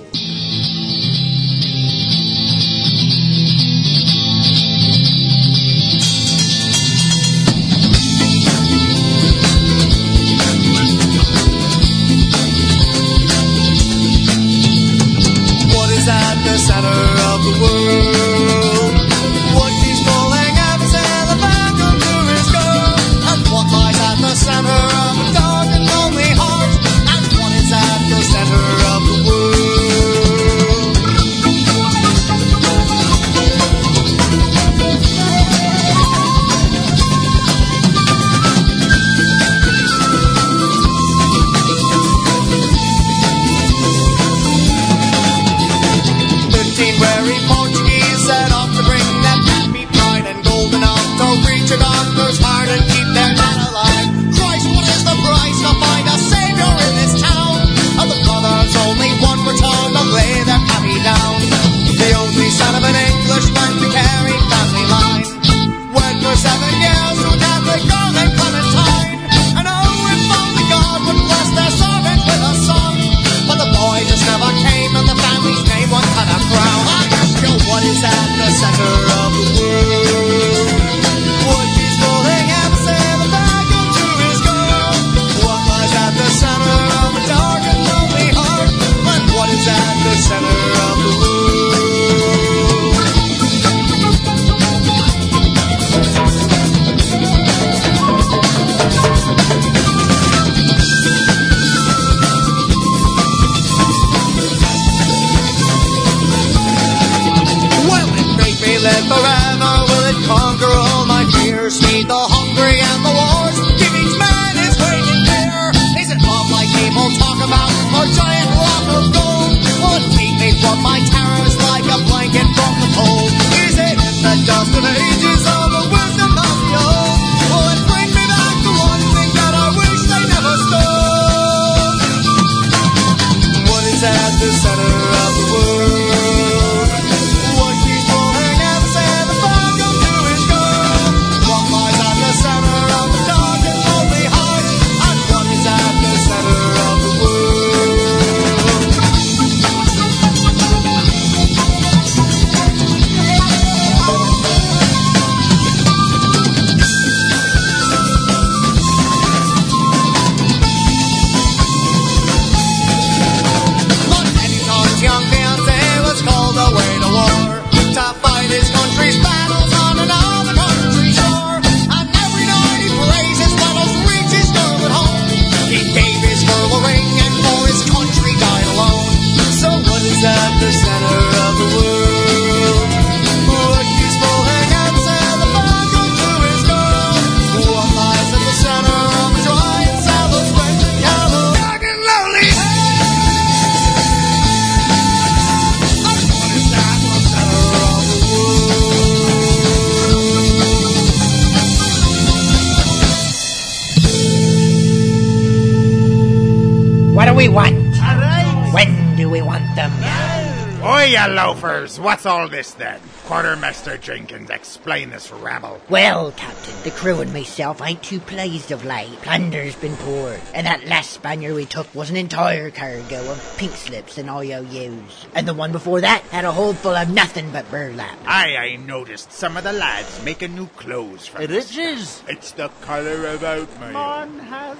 Speaker 2: Then? Quartermaster Jenkins, explain this rabble.
Speaker 9: Well, Captain, the crew and myself ain't too pleased of late. Plunder's been poured, and that last Spaniard we took was an entire cargo of pink slips and IOUs. And the one before that had a hold full of nothing but burlap.
Speaker 2: Aye, I noticed some of the lads making new clothes from
Speaker 22: It is.
Speaker 2: It's the colour about me.
Speaker 22: Man has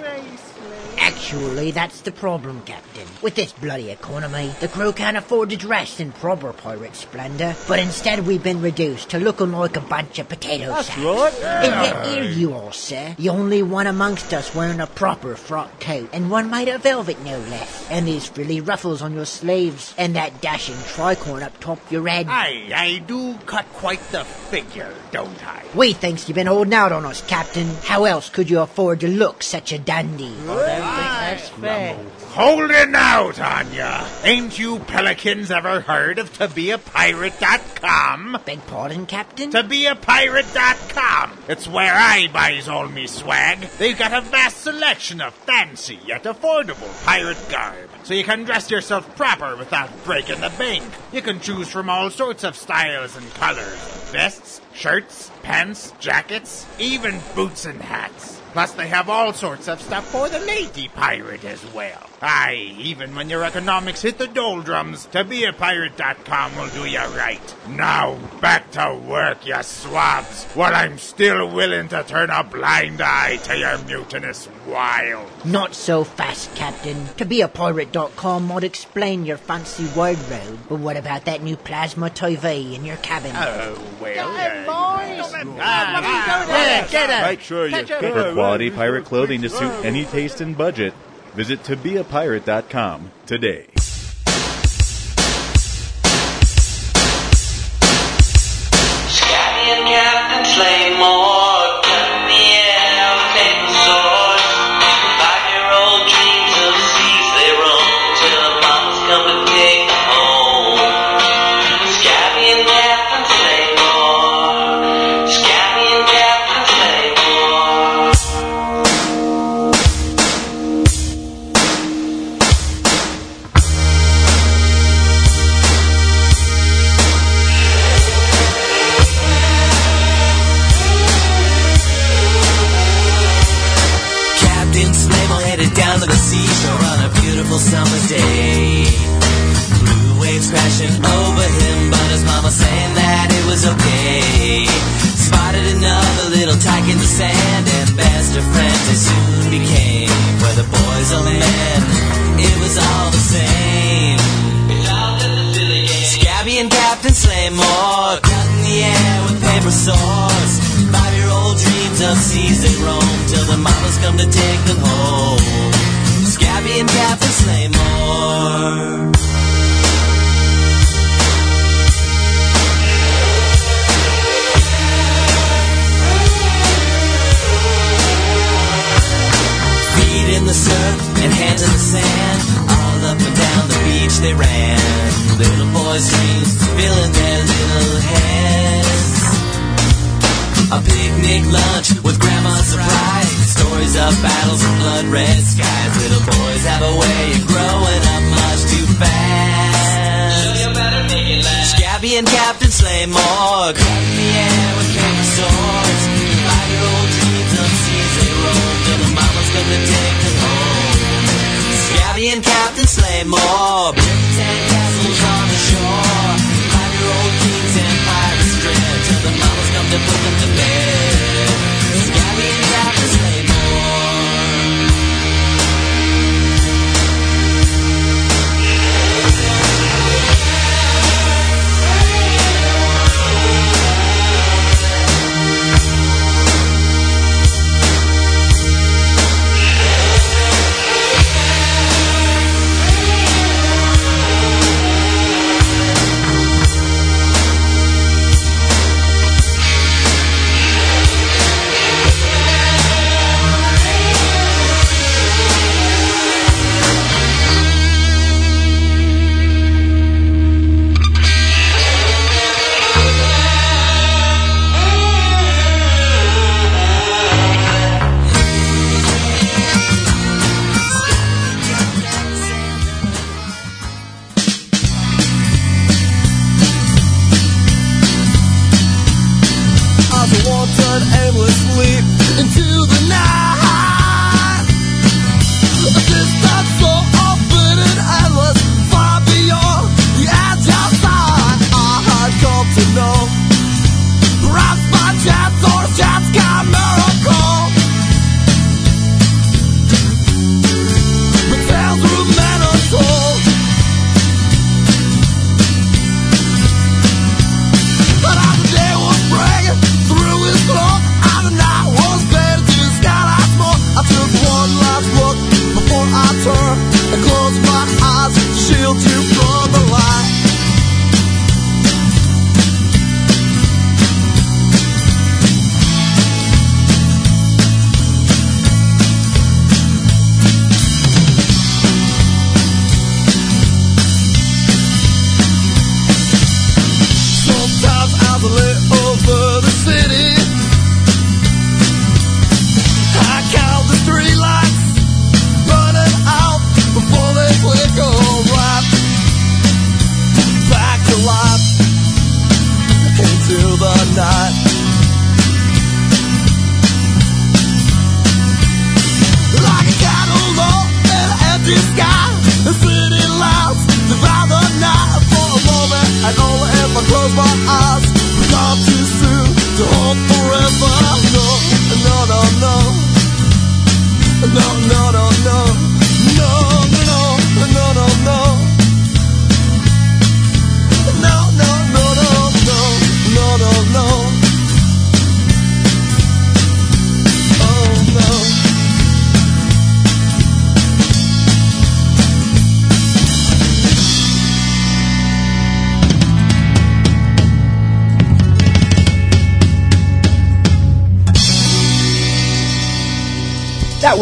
Speaker 22: bracelet.
Speaker 9: Actually, that's the problem, Captain. With this bloody economy, the crew can't afford to dress in proper pirate splendor, but instead we've been reduced to looking like a bunch of potato
Speaker 22: That's
Speaker 9: sacks.
Speaker 22: right.
Speaker 9: And yet here you are, sir. The only one amongst us wearing a proper frock coat, and one made of velvet no less. And these frilly ruffles on your sleeves, and that dashing tricorn up top your head.
Speaker 2: Aye, I do cut quite the figure, don't I?
Speaker 9: We thinks you've been holding out on us, Captain. How else could you afford to look such a dandy?
Speaker 22: I don't think
Speaker 2: holding out on ya. Ain't you pelicans ever heard of tobeapirate.com?
Speaker 9: Beg pardon, Captain?
Speaker 2: Tobeapirate.com. It's where I buys all me swag. They've got a vast selection of fancy yet affordable pirate garb. So you can dress yourself proper without breaking the bank. You can choose from all sorts of styles and colors. Vests, shirts, pants, jackets, even boots and hats. Plus, they have all sorts of stuff for the lady pirate as well. Aye, even when your economics hit the doldrums, tobeapirate.com will do you right. Now, back to work, you swabs, while I'm still willing to turn a blind eye to your mutinous wild.
Speaker 9: Not so fast, Captain. tobeapirate.com might explain your fancy wardrobe, but what about that new plasma TV in your cabin?
Speaker 2: Oh, well. Get it! Ah, ah, ah.
Speaker 11: Make sure you get, for quality pirate clothing to suit any taste and budget. Visit tobeapirate.com today.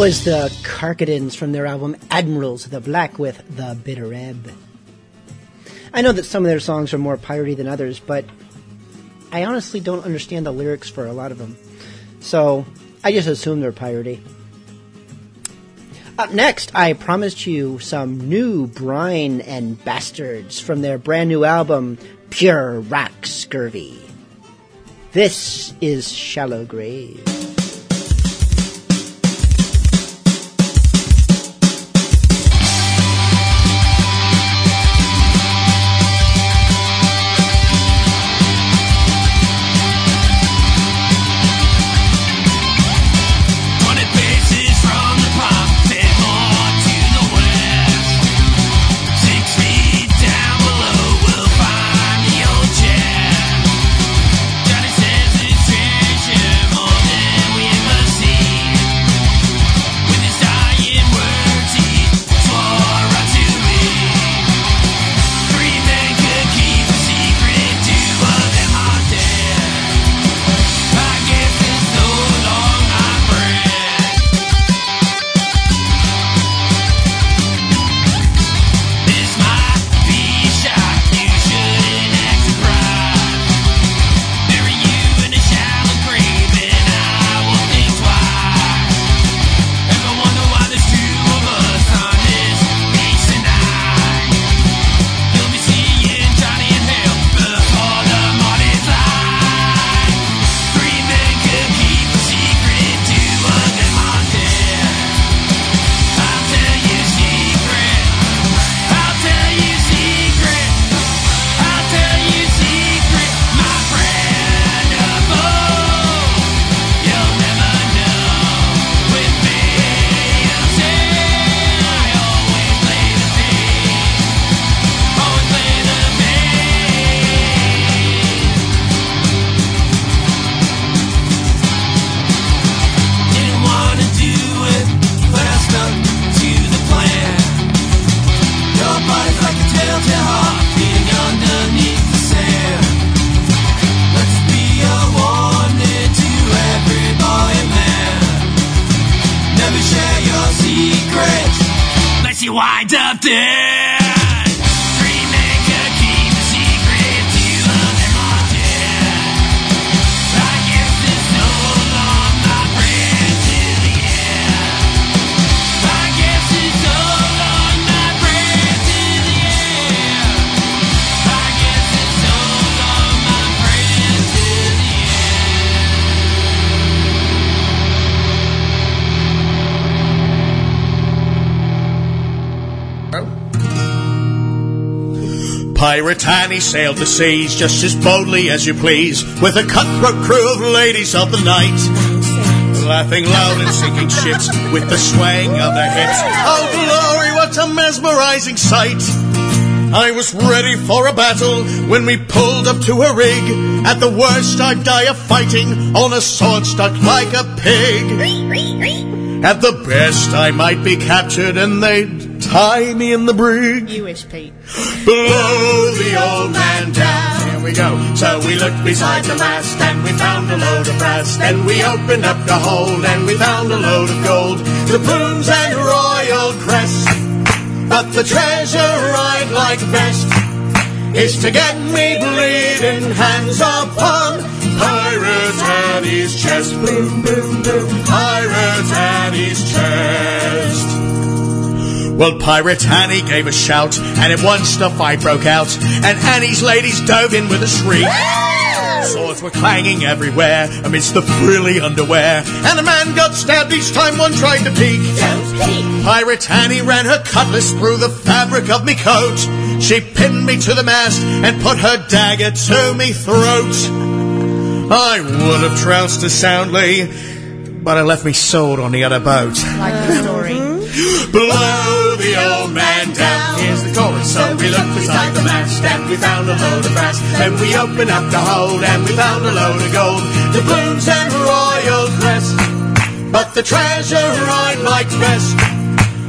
Speaker 15: Was the
Speaker 16: Carcadins from their album Admirals of the Black with The Bitter Ebb. I know that some of their songs are more piratey than others, but I honestly don't understand the lyrics for a lot of them. So I just assume they're piratey. Up next, I promised you some new Brine and Bastards from their brand new album, Pure Rock Scurvy. This is Shallow Grave.
Speaker 23: Unless you wind
Speaker 24: Pirate Annie sailed the seas just as boldly as you please, with a cutthroat crew of ladies of the night. Laughing loud and sinking ships with the swaying of their hips. Oh glory, what a mesmerizing sight! I was ready for a battle when we pulled up to her rig. At the worst, I'd die of fighting on a sword stuck like a pig. At the best, I might be captured and they'd tie me in the brig.
Speaker 25: You wish, Pete.
Speaker 24: Blow the old man down. Here we go. So we looked beside the mast and we found a load of brass. Then we opened up the hold and we found a load of gold. The plumes and royal crest. But the treasure I'd like best is to get me bleeding hands upon Pirate Annie's chest. Boom, boom, boom. Pirate Annie's chest. Well, Pirate Annie gave a shout, and at once the fight broke out, and Annie's ladies dove in with a shriek. Swords were clanging everywhere amidst the frilly underwear, and a man got stabbed each time one tried to peek. Pirate Annie ran her cutlass through the fabric of me coat. She pinned me to the mast and put her dagger to me throat. I would have trounced her soundly, but I left me sword on the other boat.
Speaker 25: Like the story.
Speaker 24: Blow the old man down. Here's the chorus. So we looked beside the mast and we found a load of brass. Then we opened up the hold and we found a load of gold. The plumes and royal crest. But the treasure I'd like best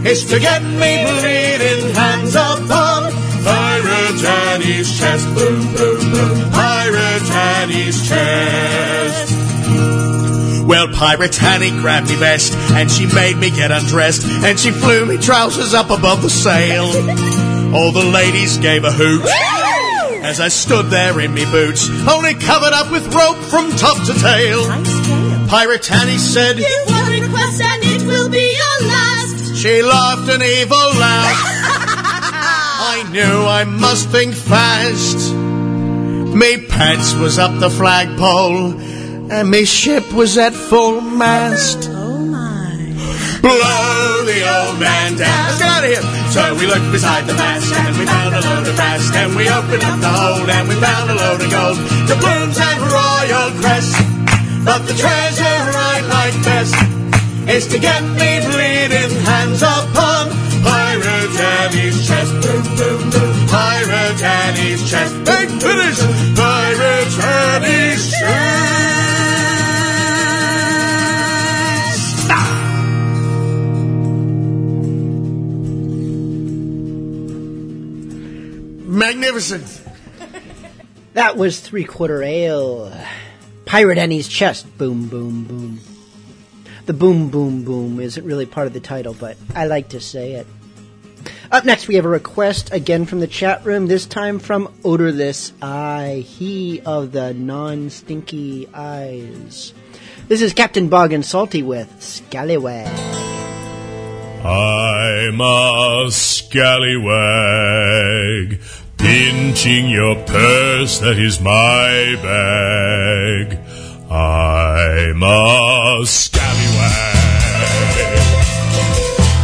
Speaker 24: is to get me bleeding hands upon Pirate Annie's chest. Boom, boom, boom. Pirate Annie's chest. Well, Pirate Annie grabbed me vest and she made me get undressed and she flew me trousers up above the sail. All the ladies gave a hoot as I stood there in me boots, only covered up with rope from top to tail. Pirate Annie said,
Speaker 26: Give one request and it will be your last.
Speaker 24: She laughed an evil laugh. *laughs* I knew I must think fast. Me pants was up the flagpole, and me ship was at full mast. Oh my! Blow the old man down. Let's get out of here. So we looked beside the mast, and we found a load of brass and we opened up the hold, and we found a load of gold, doubloons and royal crests. But the treasure I like best is to get me bleeding hands upon Pirate Annie's chest. Boom, boom, boom. Pirate Annie's chest. Big finish. Pirate Magnificent.
Speaker 3: That was Three Quarter Ale. Pirate Annie's Chest. Boom, boom, boom. The boom, boom, boom isn't really part of the title, but I like to say it. Up next, we have a request again from the chat room, this time from Odorless Eye, he of the non stinky eyes. This is Captain Bogg and Salty with Scallywag.
Speaker 4: I'm a scallywag, pinching your purse, that is my bag. I'm a scallywag.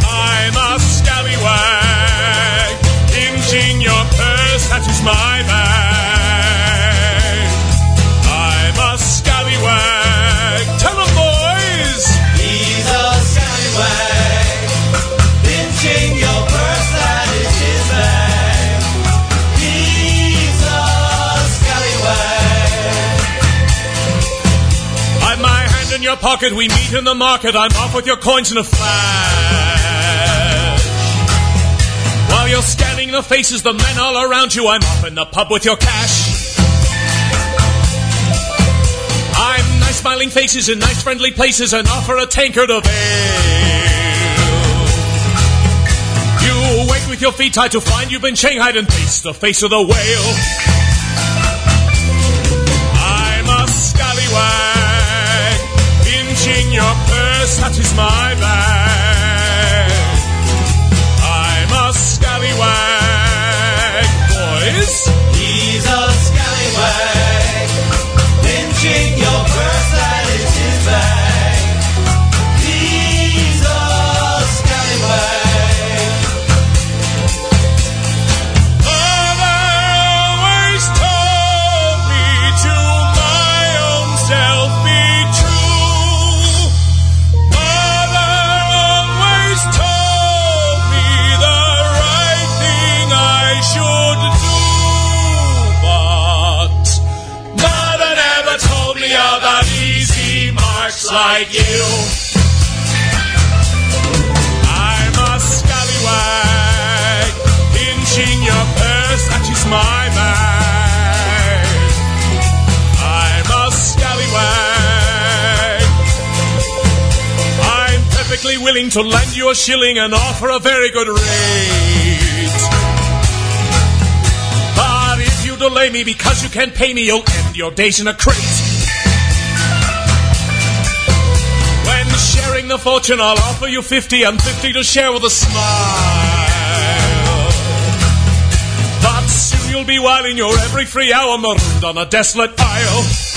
Speaker 4: I'm a scallywag, pinching your purse, that is my bag. In your pocket, we meet in the market, I'm off with your coins in a flash. While you're scanning the faces, the men all around you, I'm off in the pub with your cash. I'm nice smiling faces in nice friendly places and offer a tankard of ale. You wait with your feet tied to find you've been shanghaied and face the face of the whale. My bag. I'm a scallywag, boys.
Speaker 27: He's a scallywag, pinching your purse, that is his bag.
Speaker 4: Willing to lend you a shilling and offer a very good rate. But if you delay me because you can't pay me, you'll end your days in a crate. When sharing the fortune, I'll offer you 50 and 50 to share with a smile. But soon you'll be whiling your every free hour marooned on a desolate isle.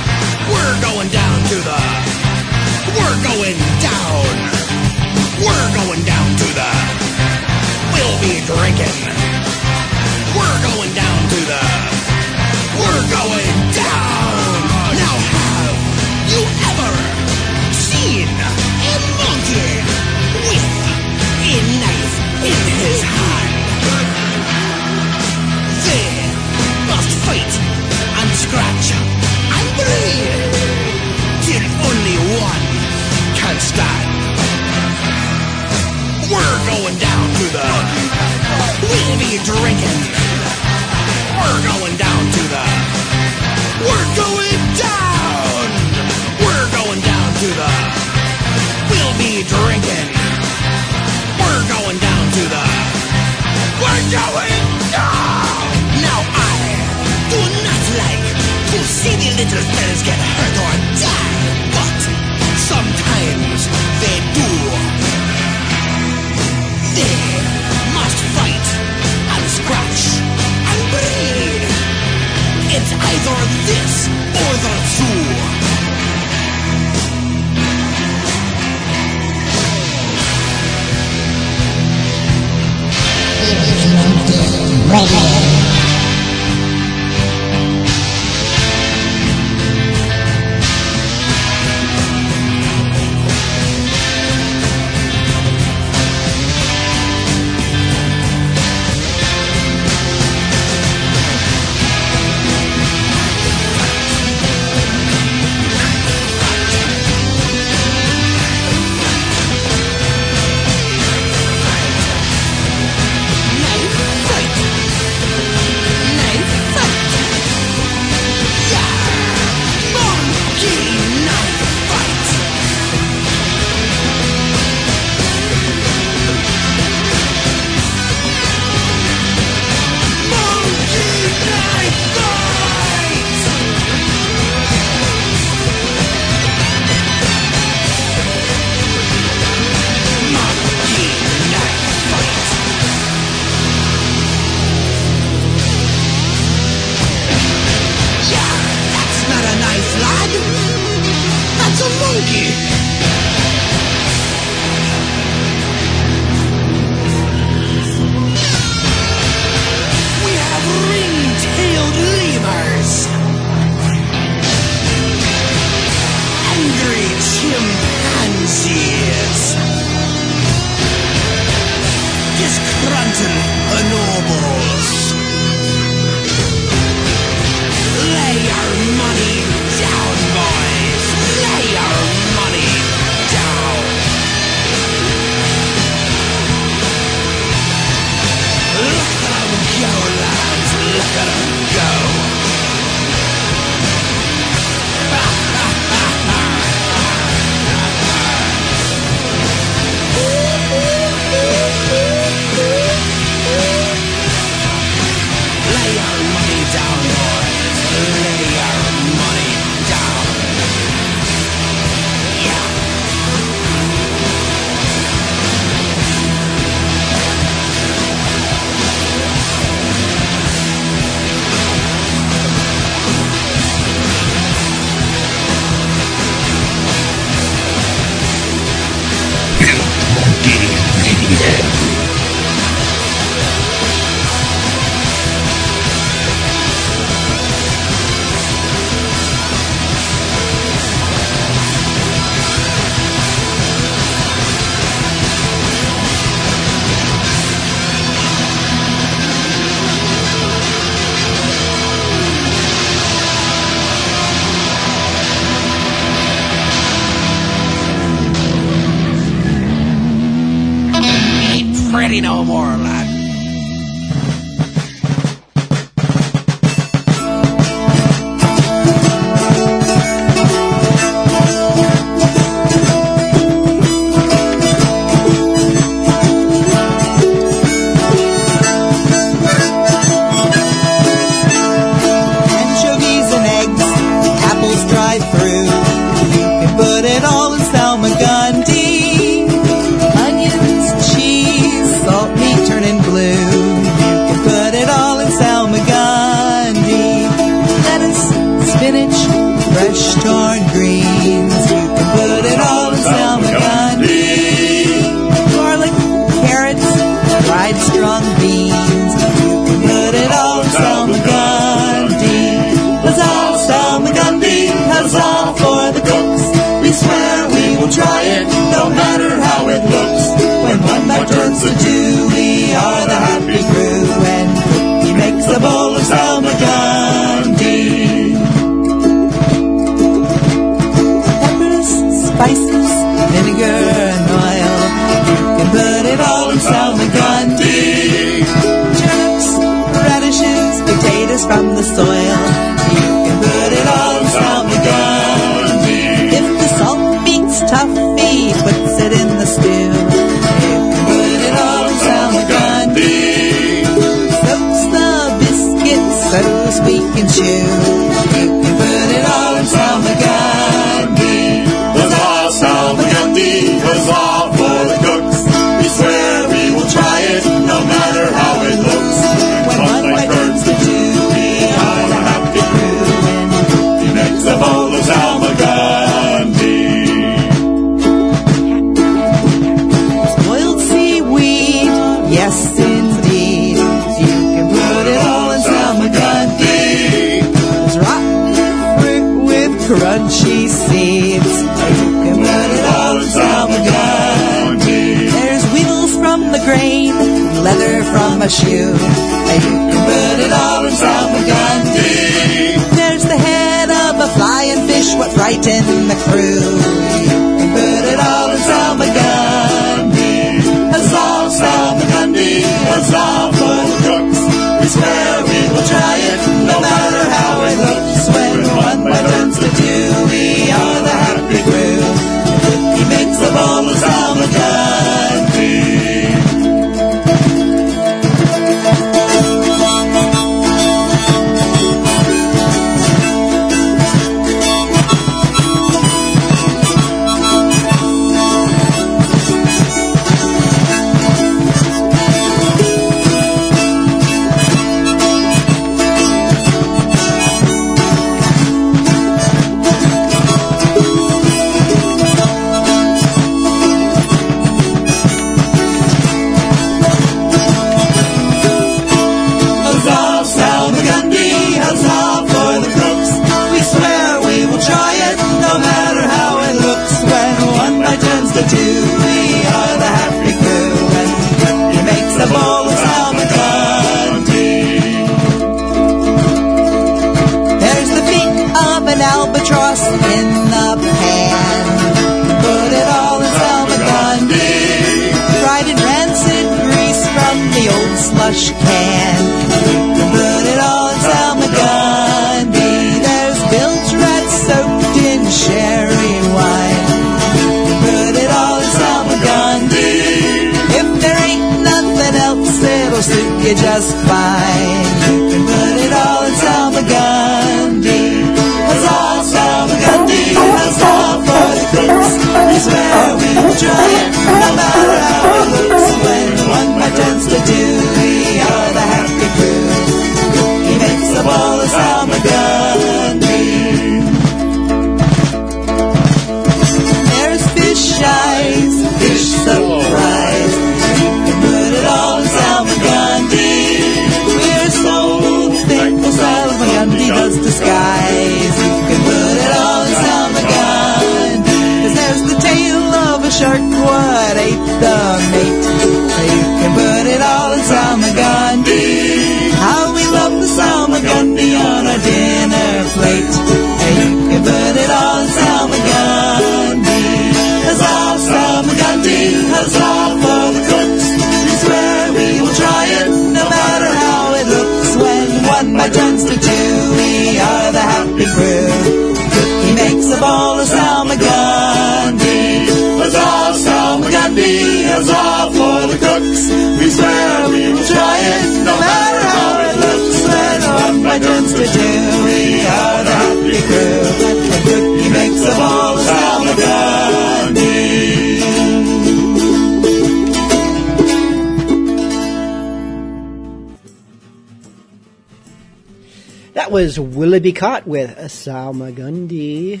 Speaker 24: Be Caught with
Speaker 28: Salmagundi.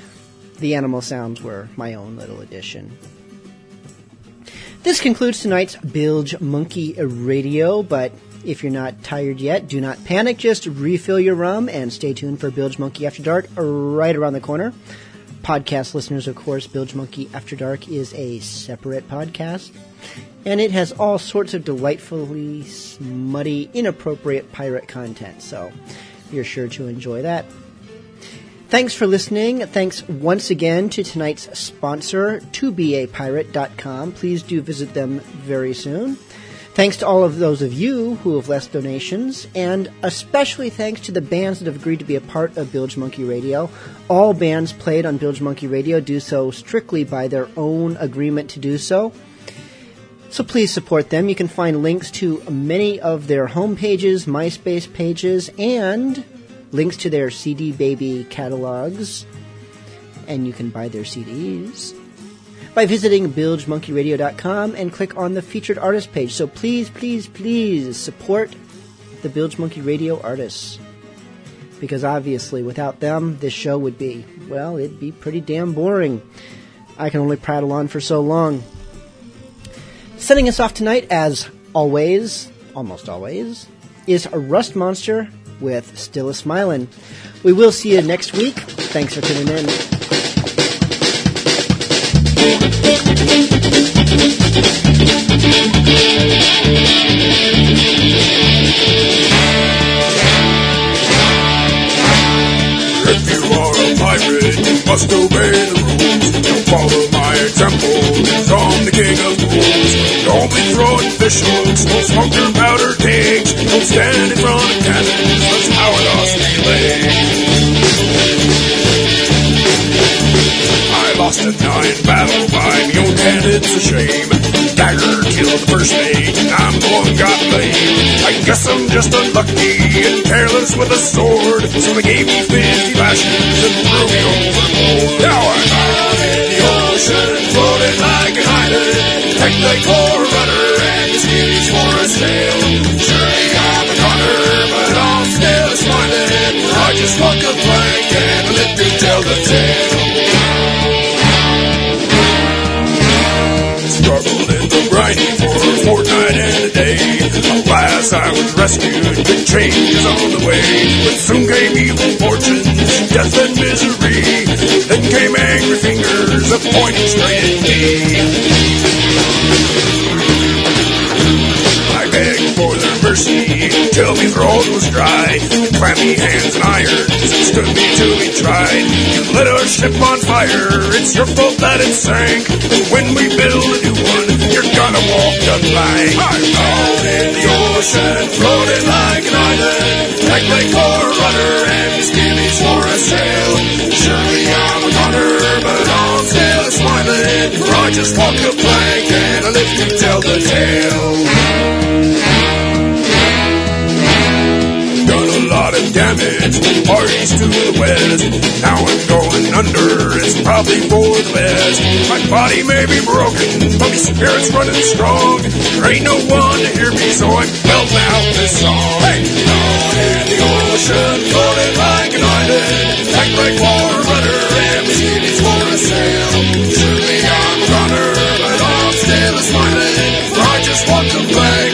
Speaker 28: The
Speaker 3: animal sounds were my own little addition. This concludes tonight's Bilge Monkey Radio, but if you're not tired yet, do not panic. Just refill your rum and stay tuned for Bilge Monkey After Dark right around the corner. Podcast listeners, of course, Bilge Monkey After Dark is a separate podcast, and it has all sorts of delightfully smutty, inappropriate pirate content. So you're sure to enjoy that. Thanks for listening. Thanks once again to tonight's sponsor, tobeapirate.com. Please do visit them very soon. Thanks to all of those of you who have left donations, and especially thanks to the bands that have agreed to be a part of Bilge Monkey Radio. All bands played on Bilge Monkey Radio do so strictly by their own agreement to do so. So please support them. You can find links to many of their home pages, MySpace pages, and links to their CD Baby catalogs. And you can buy their CDs by visiting bilgemonkeyradio.com and click on the featured artist page. So please, please, please support the Bilge Monkey Radio artists. Because obviously, without them, this show would be, well, it'd be pretty damn boring. I can only prattle on for so long. Sending us off tonight, as always, almost always, is a Rust Monster with Still a Smilin'. We will see you next week. Thanks for tuning in.
Speaker 12: Are a pirate, you must obey the rules. Don't follow my example, I'm the king of fools. Don't be throwing fish hooks, don't smoke your powder kegs. Don't stand in front of cannons, that's how I lost leg. I lost a nine battle own hand, it's a shame. Dagger killed the first and I'm the one got blamed. I guess I'm just unlucky and careless with a sword, so they gave me 50 lashes and threw me overboard. Now I'm out in the ocean, floating like an island. Heck, they call a rudder and the skivvies for a sail. Surely I'm a goner, but I'm still smiling. I just walk a plank and live to tell the tale. Fortnight and a day. Alas, I was rescued, big changes on the way. But soon came evil fortunes, death and misery. Then came angry fingers, a pointing straight at me. Mercy till me throat was dry. Clammy hands and irons stood me to be tried. You lit our ship on fire, it's your fault that it sank. When we build a new one, you're gonna walk the plank. I'm out in the ocean, floating like an island. Like Lake or rudder and skivvies for a sail. Surely I'm a gunner, but I'm still smiling. For I just walk the plank and I live to tell the tale. Damage, parties to the west. Now I'm going under, it's probably for the best. My body may be broken, but my spirit's running strong. There ain't no one to hear me, so I'm belting out this song. Hey, down in the ocean, floating like an island. Act like water rudder, and my skivvies for a sail. Surely I'm a runner, but I'm still smiling. For I just walk the plank